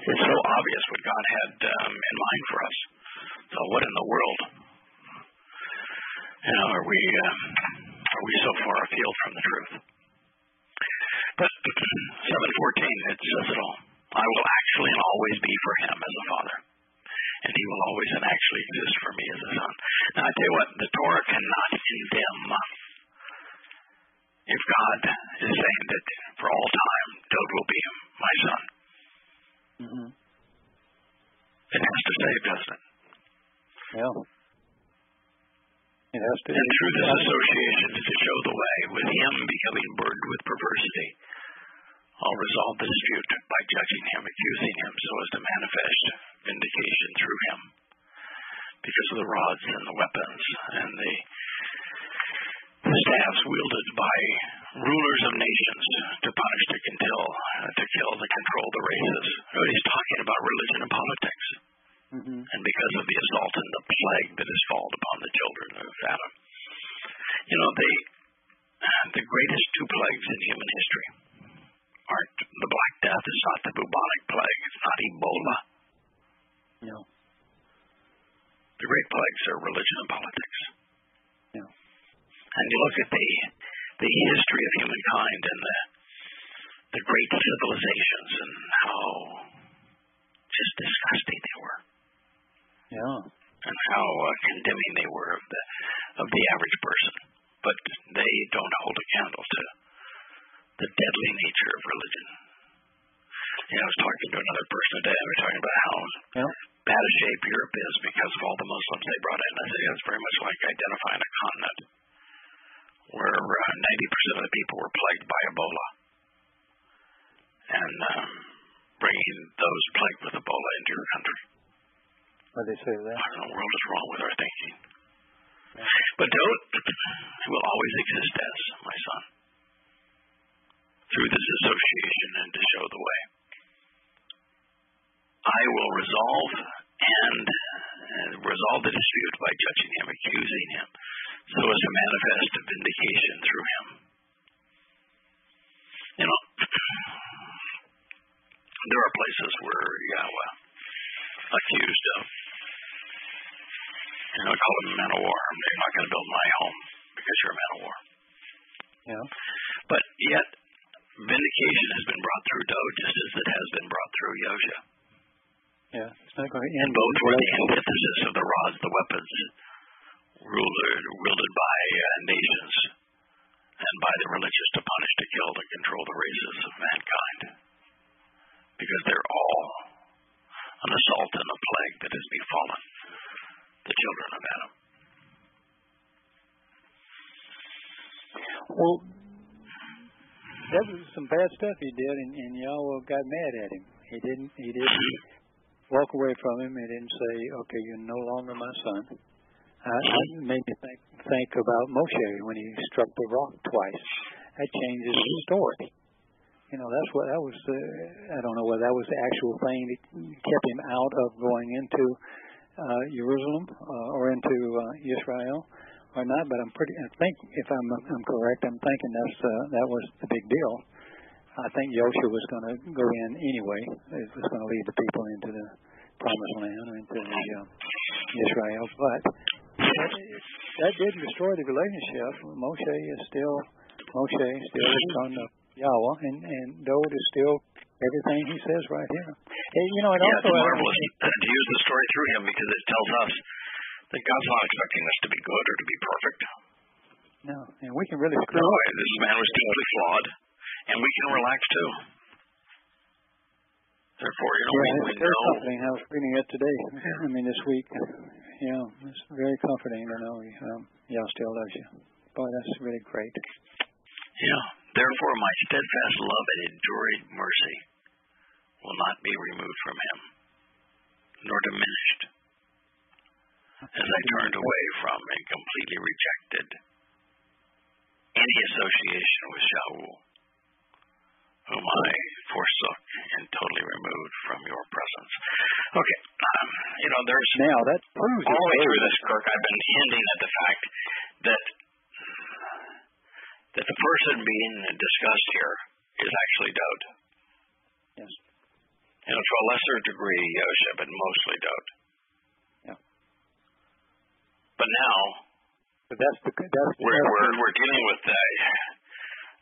It's so obvious what God had um, in mind for us. So what in the world? You know, are we um, are we so far afield from the truth? But 714, it says it all. I will actually and always be for him as a father. And he will always and actually exist for me as a son. Now I tell you what, the Torah cannot condemn if God is saying that for all time, Dowd will be my son. Mm-hmm. It has to say, doesn't it? Yeah. It has to. And through this association to show the way, with him becoming burdened with perversity, I'll resolve the dispute by judging him, accusing him, so as to manifest vindication through him. Because of the rods and the weapons and the the staffs wielded by rulers of nations to punish, to kill, to kill, to control the races. He's talking about religion and politics. Mm-hmm. And because of the assault and the plague that has fallen upon the children of Adam. You know, the, the greatest two plagues in human history aren't the Black Death, it's not the bubonic plague, it's not Ebola. No. The great plagues are religion and politics. Yeah. And you look at the the history of humankind and the the great civilizations and how just disgusting they were. Yeah. And how uh, condemning they were of the of the average person. But they don't hold a candle to the deadly nature of religion. You know, I was talking to another person today, and we were talking about how Yeah. bad a shape Europe is because of all the Muslims they brought in. I said, yeah, it's very much like identifying a continent where uh, 90% of the people were plagued by Ebola. And um, bringing those plagued with Ebola into your country. What they say that? What in the world is wrong with our thinking? But don't, will always exist as my son through this association and to show the way. I will resolve and uh, resolve the dispute by judging him, accusing him, so as to manifest a vindication through him. You know, there are places where Yahweh accused of, you know, call him a man of war. You're not going to build my home because you're a man of war. Yeah. But yet, vindication has been brought through Dowd just as it has been brought through Yosha. Yeah. It's not going to And both were the antithesis of the rods, the weapons ruled, wielded by uh, nations and by the religious to punish, to kill, to control the races of mankind. Because they're all an assault and a plague that has befallen the children of Adam. Well, that was some bad stuff he did, and, and Yahweh got mad at him. He didn't. He didn't walk away from him. He didn't say, "Okay, you're no longer my son." I, it made me think think about Moshe when he struck the rock twice. That changes the story. You know, that's what that was. Uh, I don't know whether that was the actual thing that kept him out of going into uh, Jerusalem uh, or into uh, Israel or not. But I'm pretty. I think if I'm I'm correct, I'm thinking that's uh, that was the big deal. I think Joshua was going to go in anyway. It was going to lead the people into the promised land or into the, uh, Israel, but that, that didn't destroy the relationship. Moshe is still Moshe is still the son of Yahweh, and and Dowd is still everything he says right here. And, you know, it Yeah, also it's marvelous to use the story through him because it tells us that God's not expecting us to be good or to be perfect. no, and we can really screw No, up. this man was deeply flawed, and we can relax too. Therefore, you know, Yeah, we, it's we very know comforting. I was reading it today. I mean, this week. Yeah, it's very comforting to know um, Yah still loves you. Boy, that's really great. Yeah. Therefore, my steadfast love and enduring mercy will not be removed from him, nor diminished, as I turned away from and completely rejected any association with Shaul, whom I forsook and totally removed from your presence. Okay, um, you know, there's Now that proves all the way through this, Kirk, I've been hinting at the fact that that the person being discussed here is actually Dowd. Yes. You know, to a lesser degree, Yosha, but mostly Dowd. Yeah. But now But that's the that's the, we're we're, we're dealing with a,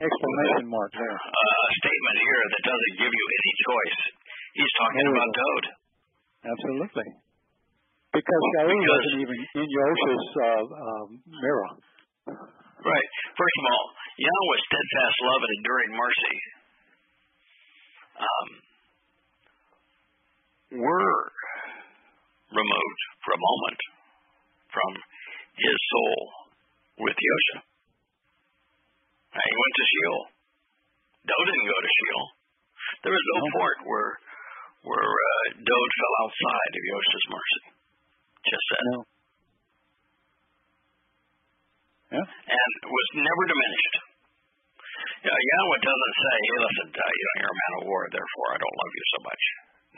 exclamation mark there. a statement here that doesn't give you any choice. He's talking No, about. Dowd. Absolutely. Because Shaul wasn't even in Yosha's uh, um, mirror. Right. First of all, Yahweh's steadfast love and enduring mercy um, were removed for a moment from his soul with Yosha. And he went to Sheol. Dowd didn't go to Sheol. There was no No. port where where uh, Dowd fell outside of Yosha's mercy. Just said. No. Yeah. and was never diminished. Yeah, Yahweh doesn't say, "Hey, listen, uh, you know, you're a man of war, therefore I don't love you so much."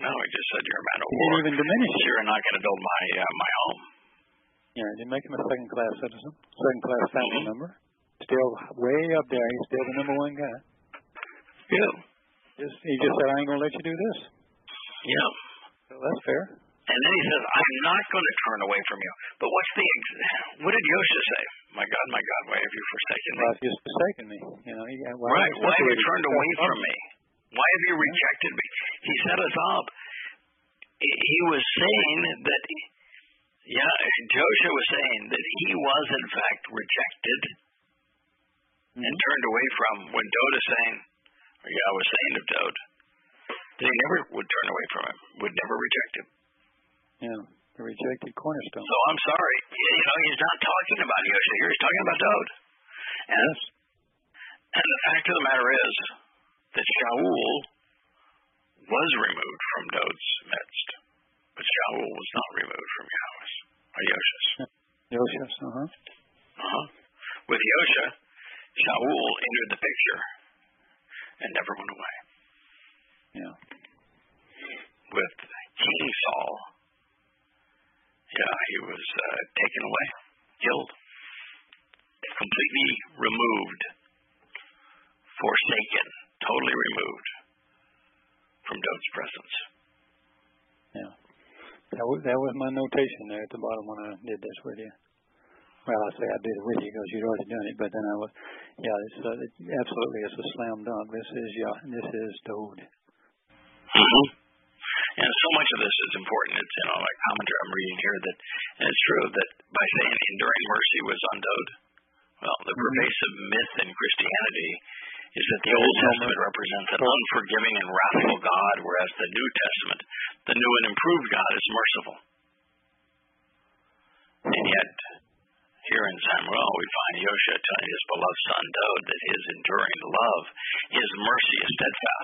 No, he just said, "You're a man of He war. didn't even diminish. You're not going to build my uh, my home." Yeah, didn't make him a second class citizen, second class family Mhm. member. Still way up there. He's still the number one guy. Yeah, Just he just said, I ain't gonna let you do this. yeah. So that's fair. And then he says, "I'm not going to turn away from you." But what's the ex- what did Yosha say? My God, my God, why have you forsaken me? Well, you've forsaken me. You know, he, why Right. Why have you turned away from me? Why have you rejected me? He set us up. He he was saying that, yeah, Joshua was saying that he was in fact rejected and turned away from when Dowd is saying, or Yah was saying of Dowd, he never would turn away from him, would never reject him. Yeah, the rejected cornerstone. So I'm sorry. You know, he's not talking about Yosha here. He's talking about Dowd. And, yes. and the fact of the matter is that Shaul was removed from Dowd's midst, but Shaul was not removed from Yahweh's, or Yosha's. Yosha's, uh-huh. Uh-huh. With Yosha, Shaul entered the picture and never went away. Yeah. With King Saul, yeah, he was uh, taken away, killed, completely removed, forsaken, totally removed from Dowd's presence. Yeah. That was, that was my notation there at the bottom when I did this with you. Well, I say I did it with you because you'd already done it, but then I was, yeah, it's uh, it, absolutely, it's a slam dunk. This is yeah, this is Dowd. Mm-hmm. And so much of this is important. It's you know like commentary I'm reading here that and it's true that by saying enduring mercy was on Dowd. Well, the Mhm. pervasive myth in Christianity is that the Old Testament represents an unforgiving and wrathful God, whereas the New Testament, the new and improved God, is merciful. And yet, here in Samuel, we find Yosha his beloved son Dowd that his enduring love, his mercy is steadfast.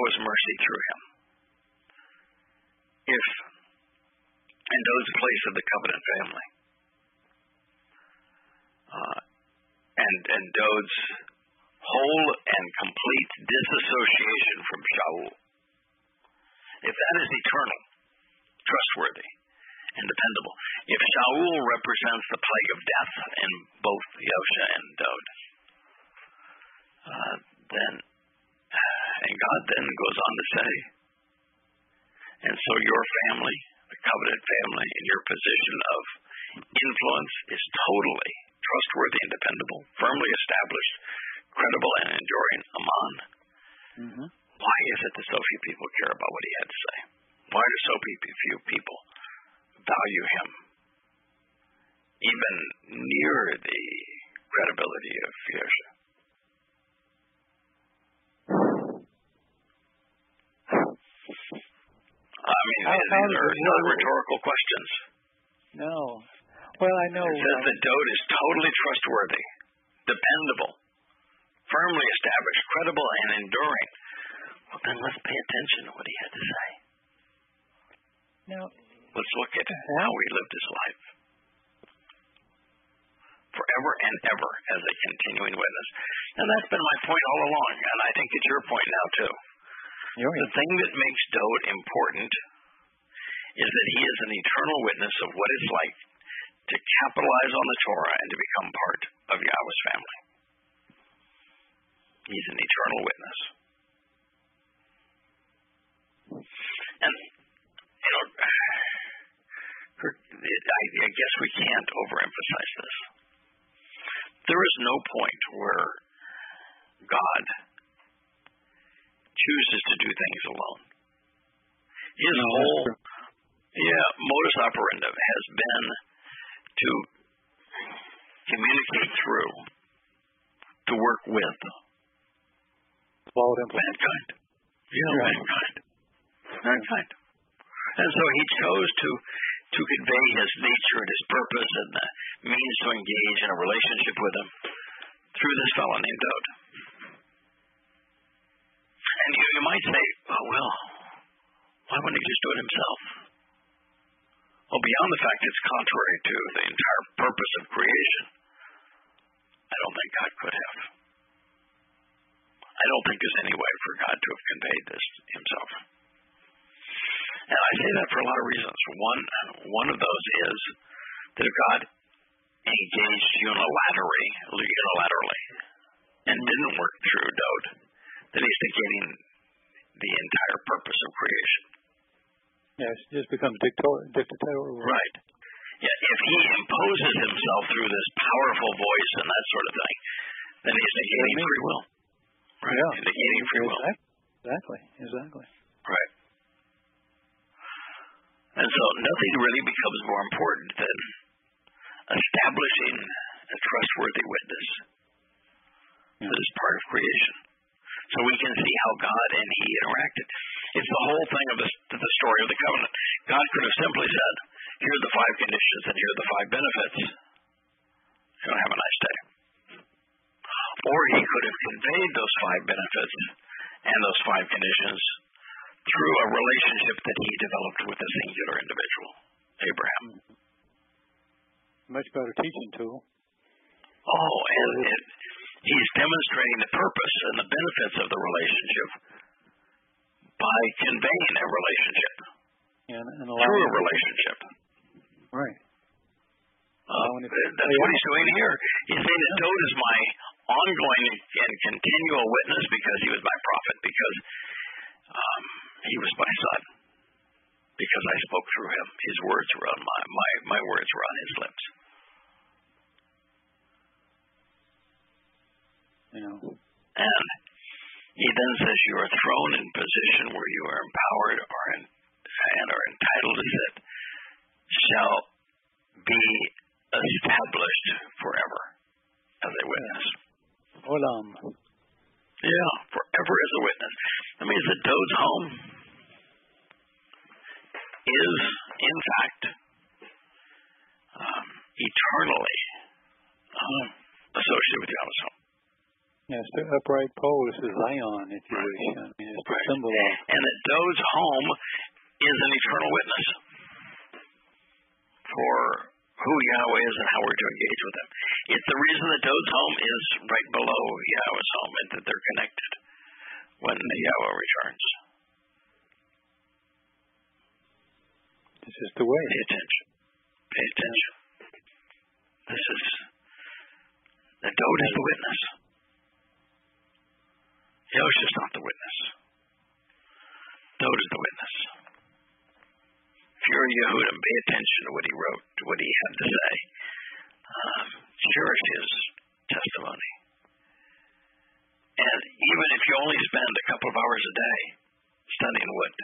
Yahweh's mercy through him, if in Dowd's place of the covenant family, uh, and and Dowd's whole and complete disassociation from Shaul, if that is eternal, trustworthy, and dependable, if Shaul represents the plague of death in both Yosha and Dowd, uh, then, and God then goes on to say, and so your family, the covenant family, in your position of influence is totally trustworthy and dependable, firmly established, credible and enduring Amon. Mm-hmm. Why is it that so few people care about what he had to say? Why do so few people value him even near the credibility of Yosha? I mean, these how are not rhetorical questions. No. Well, I know. It says that Dowd is totally trustworthy, dependable, firmly established, credible, and enduring. Well, then let's pay attention to what he had to say. now, Let's look at how he lived his life. Forever and ever as a continuing witness. And that's been my point all along, and I think it's your point now, too. You're The thing that makes Dowd important is that he is an eternal witness of what it's like to capitalize on the Torah and to become part of Yahweh's family. He's an eternal witness. And, you know, I guess we can't overemphasize this. There is no point where God chooses to do things alone. His No, whole yeah, modus operandi has been to communicate through, to work with mankind. Yeah, Right. mankind. Mankind. And so he chose to to convey his nature and his purpose and the means to engage in a relationship with him through this fellow named Dowd. And you, you might say, oh, well, why wouldn't he just do it himself? Well, beyond the fact it's contrary to the entire purpose of creation, I don't think God could have. I don't think there's any way for God to have conveyed this himself. And I say that for a lot of reasons. One, one of those is that if God engaged unilaterally, unilaterally, and didn't work through Dowd, then he's negating the entire purpose of creation. Yes, it just becomes dictator, dictatorial. Right. Yeah, if he imposes himself through this powerful voice and that sort of thing, then he's negating free will. Right. Yeah. He's negating free will. Exactly. Exactly. Right. And so nothing really becomes more important than establishing a trustworthy witness that is part of creation. So we can see how God and He interacted. It's the whole thing of the, the story of the covenant. God could have simply said, here are the five conditions and here are the five benefits. Know, have a nice day. Or He could have conveyed those five benefits and those five conditions through a relationship that He developed with a singular individual, Abraham. Much better teaching tool. Oh, and, and he's demonstrating the purpose and the benefits of the relationship by conveying a relationship And, and through a relationship. Right. Uh, that's what he's doing here. He's saying that Dowd is my ongoing and continual witness because he was my prophet, because um, he was my son, because I spoke through him. His words were on my my my words were on his lips. And he then says you are thrown in position where you are empowered or in, and are entitled to sit shall be established forever as a witness. Olam. Yeah, forever as a witness. That means that Dowd's home is, in fact, um, eternally uh, associated with Yahweh's home. Yes, the upright pole is Zion, if you wish. I mean, it's the Right. symbol of. And that Dowd's home is an eternal witness for who Yahweh is and how we're to engage with Him. It's the reason that Dowd's home is right below Yahweh's home and that they're connected when the Yahweh returns. This is the way. Pay attention. Pay attention. This is the Dowd is the witness. Yosha's not the witness. Dowd is the witness. If you're a Yehudim, pay attention to what he wrote, to what he had to say. Um, cherish his testimony. And even if you only spend a couple of hours a day studying what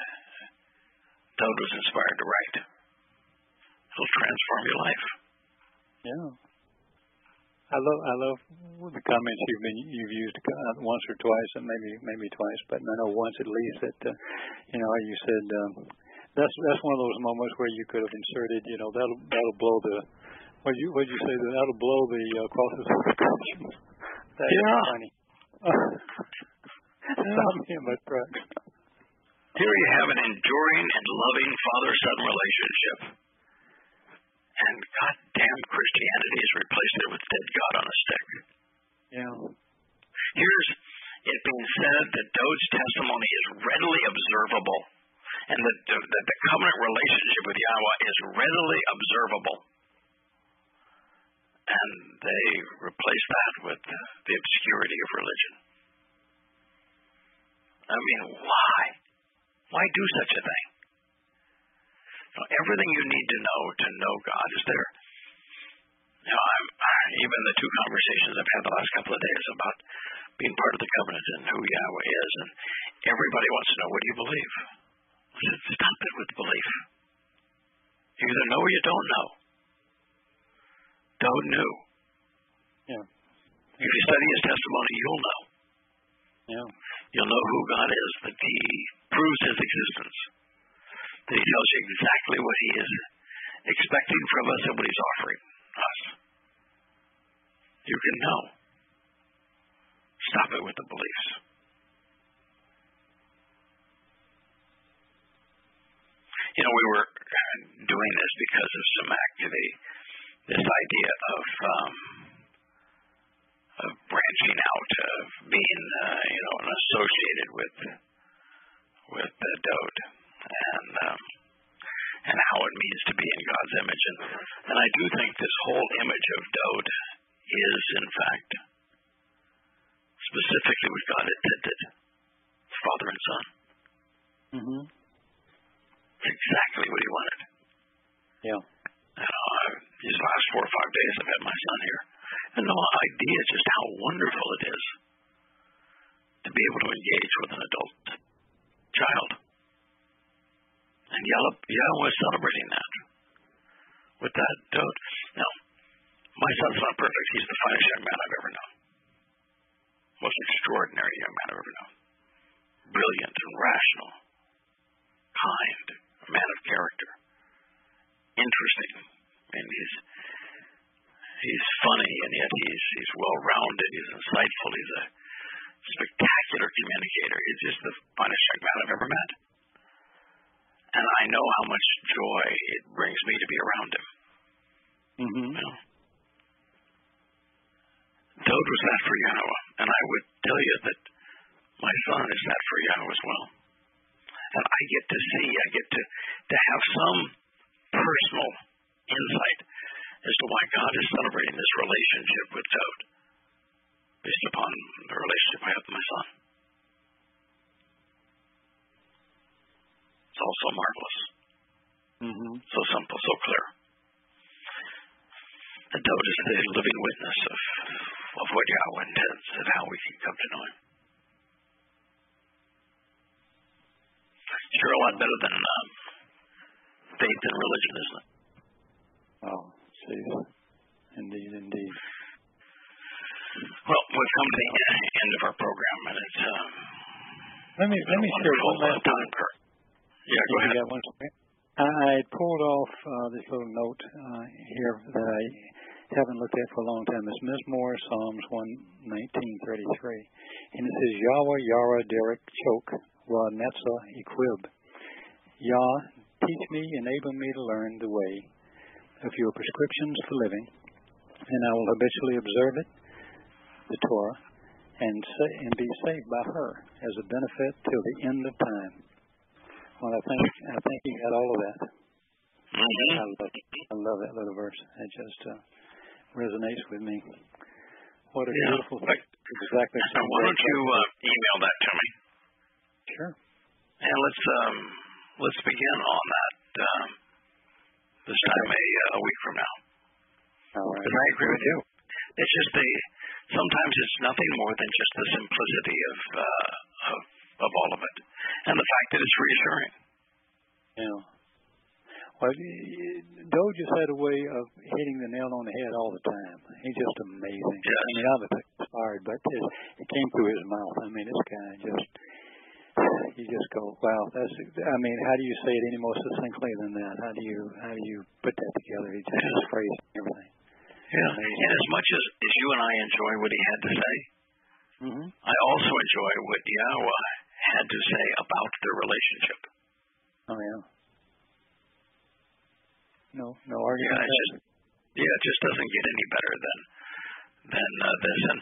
Dowd was inspired to write, it'll transform your life. Yeah. I love I love the comments you've been you've used uh, once or twice, and maybe maybe twice, but I know once at least that uh, you know you said um, that's that's one of those moments where you could have inserted you know that'll that'll blow the what you what you say that that'll blow the uh, crosses of the conscience. That is Yeah. funny. Stop me in my tracks. Here you have an enduring and loving father son relationship. And goddamn Christianity has replaced it with dead God on a stick. Yeah. Here's it being said that Dowd's testimony is readily observable, and that the, that the covenant relationship with Yahweh is readily observable. And they replace that with the obscurity of religion. I mean, why? Why do such a thing? Everything you need to know to know God is there. You know, I'm, even the two conversations I've had the last couple of days about being part of the covenant and who Yahweh is, and everybody wants to know what do you believe. I said, stop it with belief. You either know or you don't know. Don't knew. Yeah. If you study his testimony, you'll know. Yeah. You'll know who God is, that he proves his existence, that he you exactly what he is expecting from us and what he's offering us. You can know. Stop it with the beliefs. You know, we were doing this because of some activity, this idea of um, of branching out, of being, uh, you know, associated with with the Dowd, and um, and how it means to be in God's image, and and I do think this whole image of Dowd is, in fact, specifically what God intended, Father and Son. Mhm. It's exactly what He wanted. Yeah. Know, I, these last four or five days, I've had my son here, and no idea just how wonderful it is to be able to engage with an adult child. And Yahweh, Yahweh is celebrating that with that Dowd. Now, my son's not perfect. He's the finest young man I've ever known. Most extraordinary young man I've ever known. Brilliant and rational. Kind. A man of character. Interesting. And he's he's funny and yet he's he's well rounded, he's insightful, he's a spectacular communicator. He's just the finest young man I've ever met. And I know how much joy it brings me to be around him. Mhm. You know? Dowd was that for Yahweh. And I would tell you that my son is that for Yahweh as well. And I get to see, I get to, to have some personal insight as to why God is celebrating this relationship with Dowd based upon the relationship I have with my son. It's all so marvelous, Mhm. so simple, so clear. And Dowd is the living witness of, of what Yahweh intends and how we can come to know Him. Sure, a lot better than um, faith and religion, isn't it? Oh, geez. Indeed, indeed. Well, we've come to the end of our program, and it's um, Let me let me share one last time, Kurt. Yeah, go ahead. Got one I pulled off uh, this little note uh, here that I haven't looked at for a long time. It's Mizmowr, Psalms 1, 1933. And it says, Yahweh, Yara, Derek, Choke, Wa Netza, Equib. Yah, teach me, enable me to learn the way of your prescriptions for living, and I will habitually observe it, the Torah, and, say, and be saved by her as a benefit till the end of time. Well, I think I think you got all of that. Mm-hmm. I love I love that little verse. It just uh, resonates with me. What a yeah. beautiful thing. Exactly. So why don't you uh, email that to me? Sure. And let's um, let's begin on that um, this time a, uh, a week from now. All right. Because I agree with you. It's just the sometimes it's nothing more than just the simplicity of uh, of of all of it, and the fact that it's reassuring. Yeah. Well, Dowd just had a way of hitting the nail on the head all the time. He's just amazing. Yes. I mean, I was inspired, but it, it came through his mouth. I mean, this guy just, you just go, wow, that's, I mean, how do you say it any more succinctly than that? How do you, how do you put that together? He just his phrase and everything. Yeah. And as much as, as you and I enjoy what he had to say, mm-hmm. I also enjoy what Yahweh had to say about their relationship. Oh yeah. No, no argument. Yeah, it just, yeah, it just doesn't get any better than than uh, this. And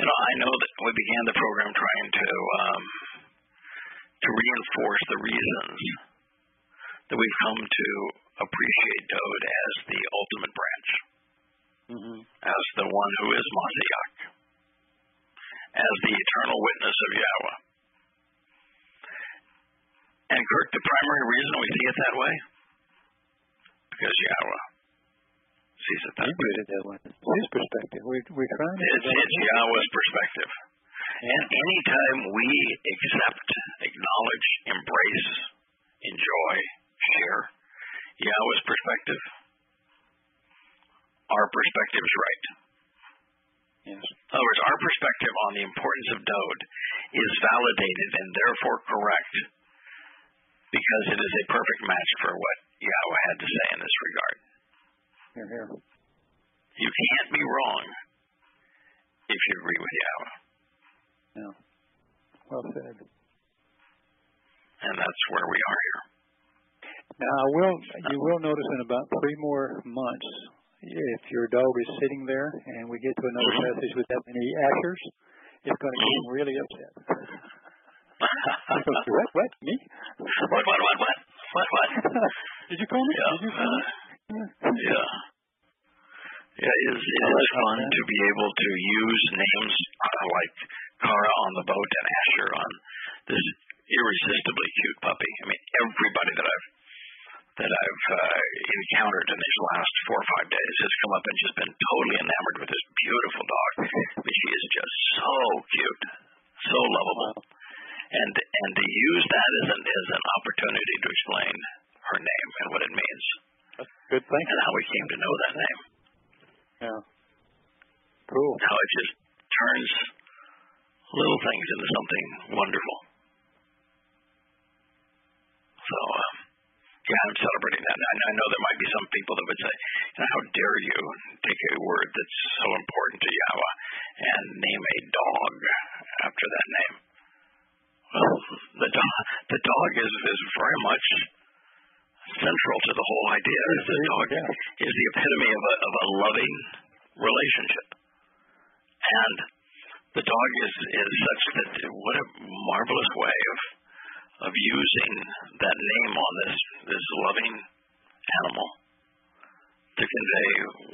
you know, I know that we began the program trying to um, to reinforce the reasons that we've come to appreciate Dowd as the ultimate branch, mm-hmm. as the one who is Mashiach, as the eternal witness of Yahweh. And Kurt, the primary reason we see it that way, because Yahweh sees it that way. It that way. His perspective. We we're trying to. It's, it's Yahweh's perspective. And anytime we accept, acknowledge, embrace, enjoy, share Yahweh's perspective, our perspective is right. Yes. In other words, our perspective on the importance of Dowd is validated and therefore correct because it is a perfect match for what Yahweh had to say in this regard. Here, here. You can't be wrong if you agree with Yahweh. Yeah. Well said. And that's where we are here. Now, I will. You will notice in about three more months, if your dog is sitting there and we get to another Mhm. message with that many ashers, it's going to get him really upset. what? What? Me? what, what, what, what? What, what? Did you call me? Yeah. Did you call me? Yeah. Yeah, it is, it is fun to be able to use names uh, like Kara on the boat and Asher on this irresistibly cute puppy. I mean, everybody that I've that I've uh, encountered in these last four or five days has come up and just been totally enamored with this beautiful dog. I mean, she is just so cute, so lovable, and and to use that as an as an opportunity to explain her name and what it means That's Good thing. and how we came to know that name. Yeah. Cool. How it just turns little things into something wonderful. So, um, yeah, I'm celebrating that. And I know there might be some people that would say, you know, how dare you take a word that's so important to Yahweh and name a dog after that name? Well, the dog, the dog is, is very much central to the whole idea. The dog is the epitome of a, of a loving relationship. And the dog is, is such that what a marvelous way of of using that name on this this loving animal to convey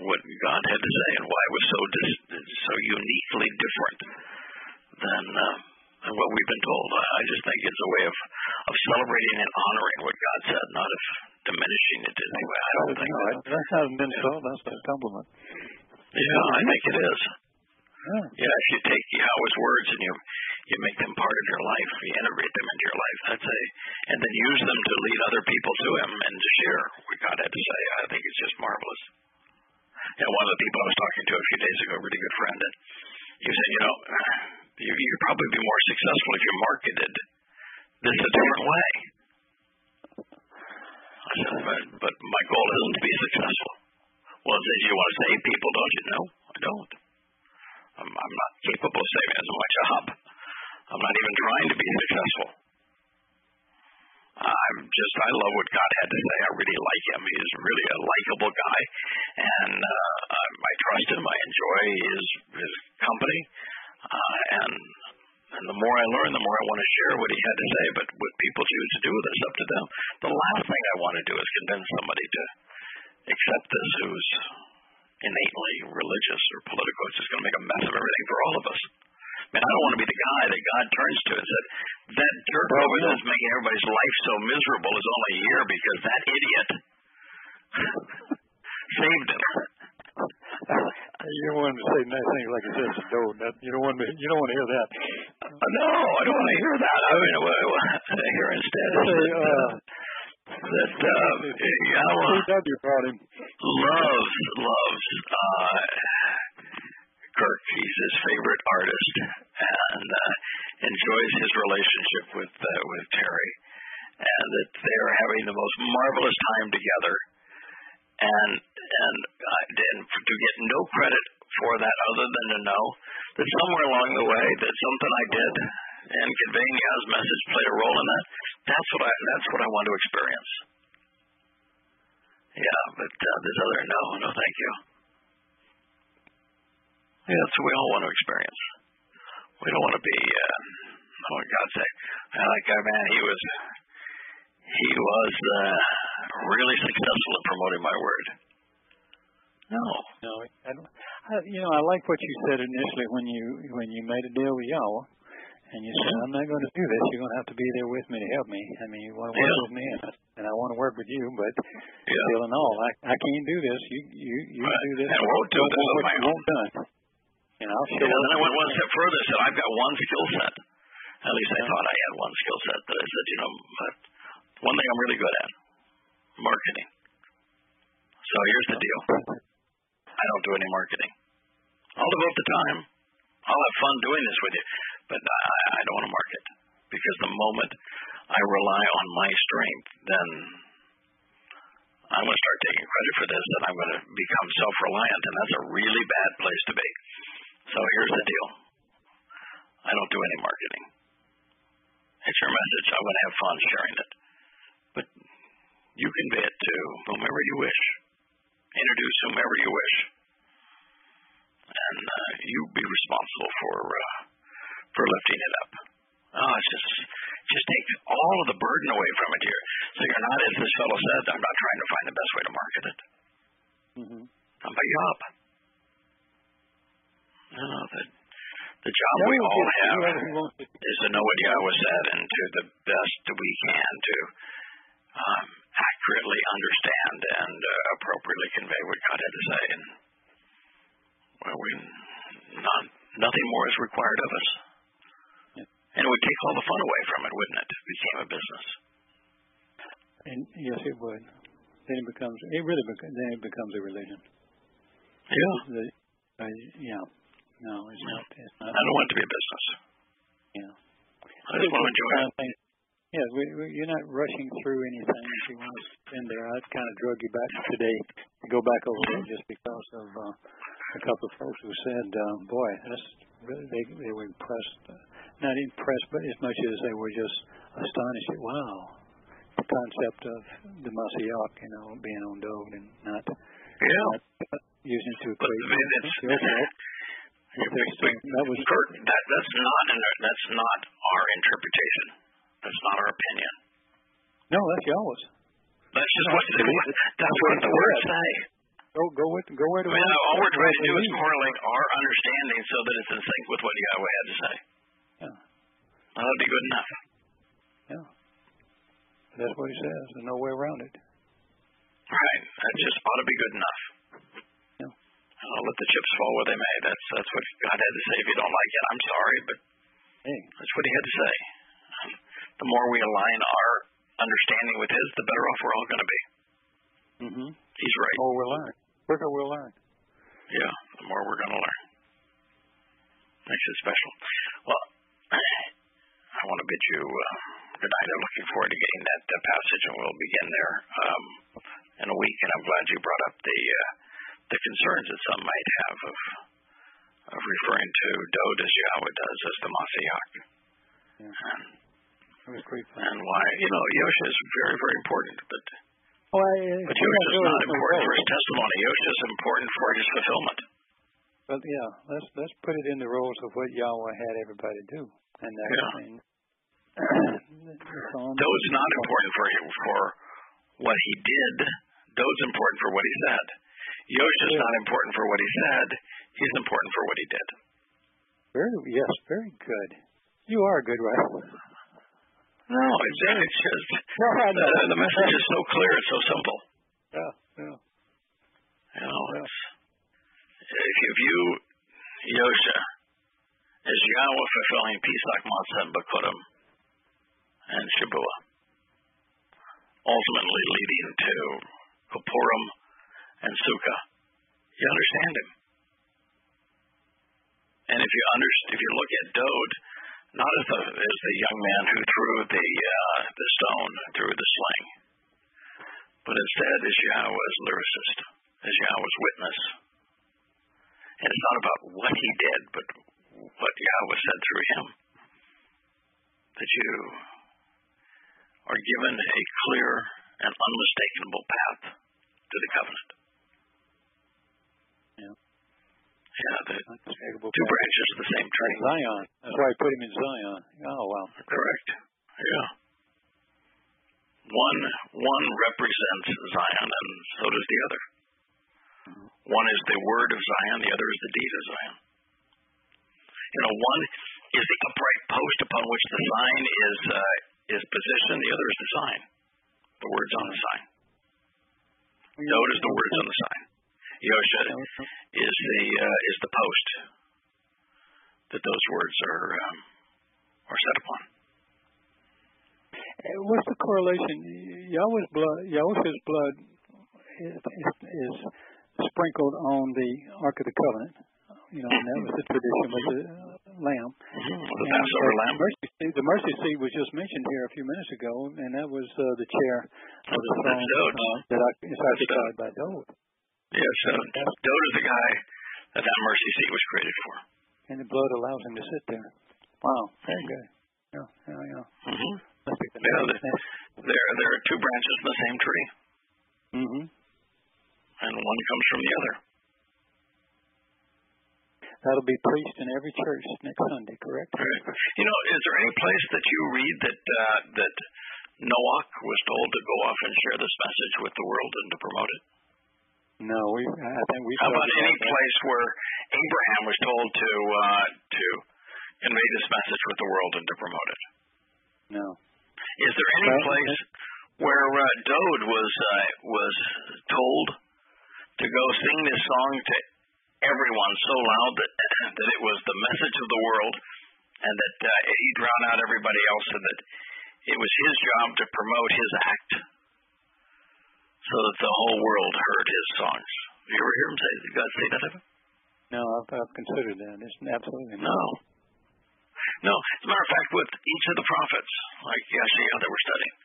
what God had to say and why it was so dis- so uniquely different than uh, than what we've been told. I, just think it's a way of of celebrating and honoring what God said, not of diminishing it in any way. I don't think No, that. that hasn't been so. That's a compliment. Yeah, I think it is. Yeah. Yeah, if you take Yahweh's words and you you make them part of your life, you integrate them into your life. That's a, and then use them to lead other people to Him and to share what God had to say. I think it's just marvelous. Know, one of the people I was talking to a few days ago, a really good friend, and he said, you know, you, you'd probably be more successful if you marketed this a different way. I said, but, but my goal isn't to be successful. Well, it says you want to save people, don't you? No, I don't. I'm, I'm not capable of saving. That's my job. I'm not even trying to be successful. I'm just, I love what God had to say. I really like him. He's really a likable guy, and uh, I, I trust him. I enjoy his his company, uh, and and the more I learn, the more I want to share what he had to say. But what people choose to do with it is up to them. The last thing I want to do is convince somebody to accept this who's innately religious or political. It's just going to make a mess of everything for all of us. Man, I don't want to be the guy that God turns to and said, that jerk over there is making everybody's life so miserable is only here because that idiot saved him. You don't want to say nice things like you said to Joe. That you don't want to. You don't want to hear that. No, I don't want to hear that. I mean, what, I hear instead is that, uh, that uh, Yahweh loves loves uh, Kirk. He's his favorite artist and uh, enjoys his relationship with uh, with Terry, and that they are having the most marvelous time together. And and uh, and to get no credit for that other than to know that somewhere along the way that something I did and conveying Yah's message played a role in that. That's what I that's what I want to experience. Yeah, but uh, this other no, no, thank you. Yeah, that's what we all want to experience. We don't want to be, uh, oh, God say, that guy, man, he was, he was uh, really successful in promoting my word. No. No, I don't. I, you know, I like what you said initially when you when you made a deal with Yahweh, and you said, "I'm not going to do this. You're going to have to be there with me to help me. I mean, you want to work Yeah. with me, and, and I want to work with you, but Yeah. still and all, I I can't do this. You you you Right. do this. I won't do this what you won't done. And I'll show Yeah, and then I went one step further. I said, I've got one skill set. At least I thought I had one skill set. That I said, you know, but one thing I'm really good at marketing. So here's the deal I don't do any marketing. I'll devote the time. I'll have fun doing this with you, but I, I don't want to market because the moment I rely on my strength, then I'm going to start taking credit for this, and I'm going to become self-reliant, and that's a really bad place to be. So here's the deal. I don't do any marketing. It's your message. I'm going to have fun sharing it. But you convey it to whomever you wish. Introduce whomever you wish. And uh, you be responsible for uh, for lifting it up. Oh, it's just just take all of the burden away from it here. So you're not, as this fellow said, I'm not trying to find the best way to market it. Mm-hmm. I'm a job. No, no, the, the job we all have whoever he wants to. is to know what Yahweh said and to the best we can to um, accurately understand and uh, appropriately convey what God had to say. And well, we not nothing more is required of us. Yeah. And it would take all the fun away from it, wouldn't it? If it became a business. And yes, it would. Then it becomes. It really becomes. Then it becomes a religion. Yeah. The, uh, yeah. No, it's not. It's not. I don't want it to be a business. Yeah. I just want to enjoy it. Yeah, we, we, you're not rushing through anything. If you want to spend there, I kind of drug you back today to go back over there just because of uh, a couple of folks who said, um, "Boy, that's really they they were impressed, not impressed, but as much as they were just astonished at wow, the concept of the Mashiach, you know, being on Dowd and not, Yeah. not using it to equate. I mean, it's, Okay, well, But- but that was that that's not that's not our interpretation. That's not our opinion. no, that's Yahweh's. That's just what the, that's what the words say. Go go with go where I mean, word- all we're trying to do is correlate our understanding so that it's in sync with what Yahweh had to say. Yeah. That would be good enough. Yeah. That's what he says. There's no way around it. Right. That just ought to be good enough. Yeah. I'll let the chips fall where they may. That's that's what God had to say. If you don't like it, I'm sorry, but Hey, that's what He had to say. Um, the more we align our understanding with His, the better off we're all going to be. mm-hmm. He's right. Oh, we'll learn. Quicker we'll learn. Yeah, the more we're going to learn. Makes it special. Well, I want to bid you uh, tonight. I'm looking forward to getting that uh, passage, and we'll begin there um, in a week. And I'm glad you brought up the uh, the concerns that some might have of of referring to Dowd as Yahweh does as the Mashiach. Yeah. And, That great and why, you know, Yosha is very, very important, but Well, I, but Yosha is not important for his testimony. Yosha is important for his fulfillment. But yeah, let's let's put it in the roles of what Yahweh had everybody do, and that's Yeah. and it's on. Dowd's not important for for what he did. Dowd's important for what he said. Yosha's not important for what he said. He's important for what he did. Very yes, very good. You are a good writer. No, it's, it's just No, know. the, message is so clear. It's so simple. Yeah, yeah. You know, Yeah. it's, if you view Yosha as Yahweh fulfilling Pesach, Matzah, and Bakurim, and Shabuah, ultimately leading to Purim and Sukkah, you understand him. And if you under, if you look at Dowd, not as the as the young man who threw the uh, the stone through the sling, but instead as Yahweh's lyricist, as Yahweh's witness. And it's not about what he did, but what Yahweh said through him. That you are given a clear and unmistakable path to the covenant. Yeah. Yeah, the two branches of the same tree. Zion. That's why I put him in Zion. Oh wow. Correct. Yeah. One one represents Zion, and so does the other. One is the word of Zion, the other is the deed of Zion. You know, one is the upright post upon which the sign is uh, is positioned. The other is the sign. The words on the sign. Dowd is the words on the sign. Yosha is the uh, is the post that those words are um, are set upon. Uh, What's the correlation? Yahweh's blood, Yahweh's blood is, is, is sprinkled on the Ark of the Covenant. You know, and that was the tradition with the uh, lamb. Mm-hmm. The Passover uh, lamb. Mercy seat, the mercy seat was just mentioned here a few minutes ago, and that was uh, the chair of the throne uh, that I, is occupied by Dowd. Uh, Dowd is the guy that that mercy seat was created for. And the blood allows him to sit there. Wow, very good. Yeah, yeah, yeah. Mm-hmm. Yeah, the, there there are two branches in the same tree, mm-hmm. and one comes from the other. That'll be preached in every church next Sunday, correct? Right. You know, is there any place that you read that uh, that Noah was told to go off and share this message with the world and to promote it? No, we. I think we. How about any that. place where Abraham was told to uh, to convey this message with the world and to promote it? No. Is there any Well, place where uh, Dowd was uh, was told to go sing this song to everyone so loud that that it was the message of the world, and that uh, he drowned out everybody else, and that it was his job to promote his act, so that the whole world heard his songs? You ever hear him say? Did God say that of him? No, I've, I've considered that. It's absolutely No. No. As a matter of fact, with each of the prophets, like Yeshua that we're studying,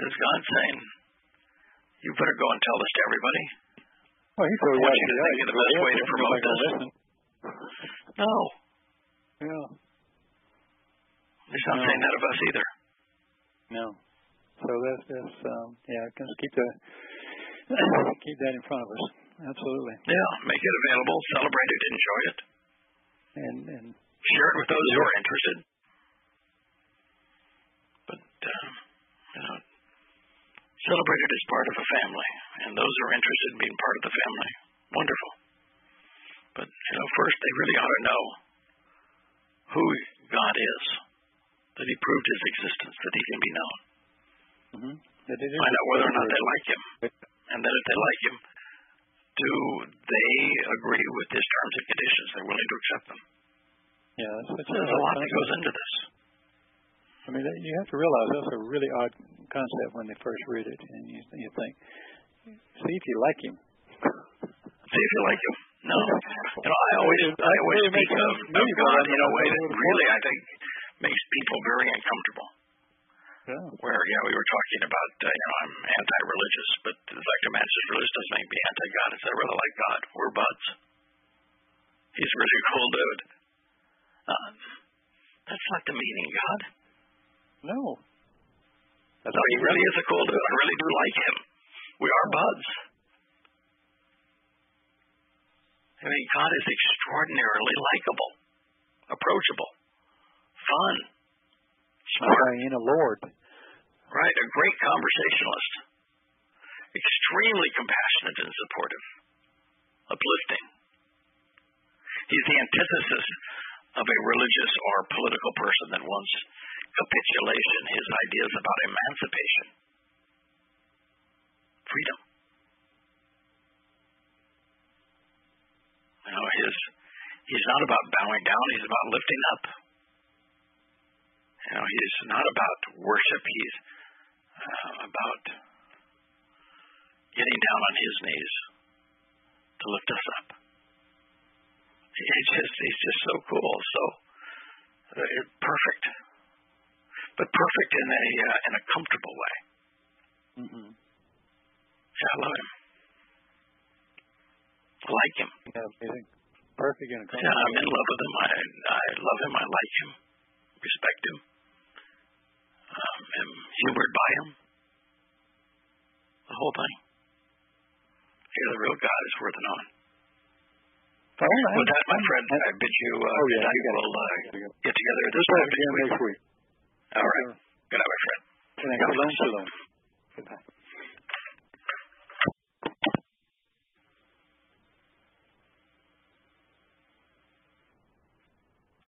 is God saying, "You better go and tell this to everybody." Well, he told I want you to think of the best way to promote this. No, Yeah. He's not No. saying that of us either. No. So that's that's um, yeah. Just keep that in front of us. Absolutely. Yeah, make it available, celebrate it, enjoy it, And and share it with those who are interested. But uh, you know, celebrate it as part of a family, and those who are interested in being part of the family, wonderful. But you know, first they really ought to know who God is, that He proved His existence, that He can be known. Mm-hmm. that it is Find out whether or not they like Him, and then if they like Him, do they agree with His terms and conditions? They're willing to accept them. Yeah, that's, that's There's a lot that goes into this. I mean, you have to realize that's a really odd concept when they first read it, and you you think, see if you like him. See if you like him. No, you know, I always, I always It speak of, of God in a way that really, I think, makes people very uncomfortable. Yeah. where yeah we were talking about uh, you know I'm anti-religious, but the fact of man says religious doesn't make me anti-God. It's I really like God. We're buds. He's a really cool dude. Uh, that's not demeaning God. No. That's No, he really is a cool dude. I really do like him. We are buds. I mean, God is extraordinarily likable, approachable, fun, smart, in a Lord. Right? A great conversationalist, extremely compassionate and supportive, uplifting. He's the antithesis of a religious or political person that wants capitulation, his ideas about emancipation, freedom. You know, his he's not about bowing down, he's about lifting up. You know, he's not about worship, he's about getting down on his knees to lift us up. He's just he's just so cool, so uh, perfect, but perfect in a uh, in a comfortable way. Mm-hmm. Yeah, I love him. I like him. Yeah, amazing. Perfect in a Yeah, I'm in love with him. I I love him. I like him. Respect him. Um, humored by him. The whole thing. You're the real God is worth knowing. All right. With that, my friend, I bid you uh, Oh, yeah, good. We'll uh, You got it. get together this time next week. All right. Good night, my friend. Good night. Bless you. shalom. Goodbye.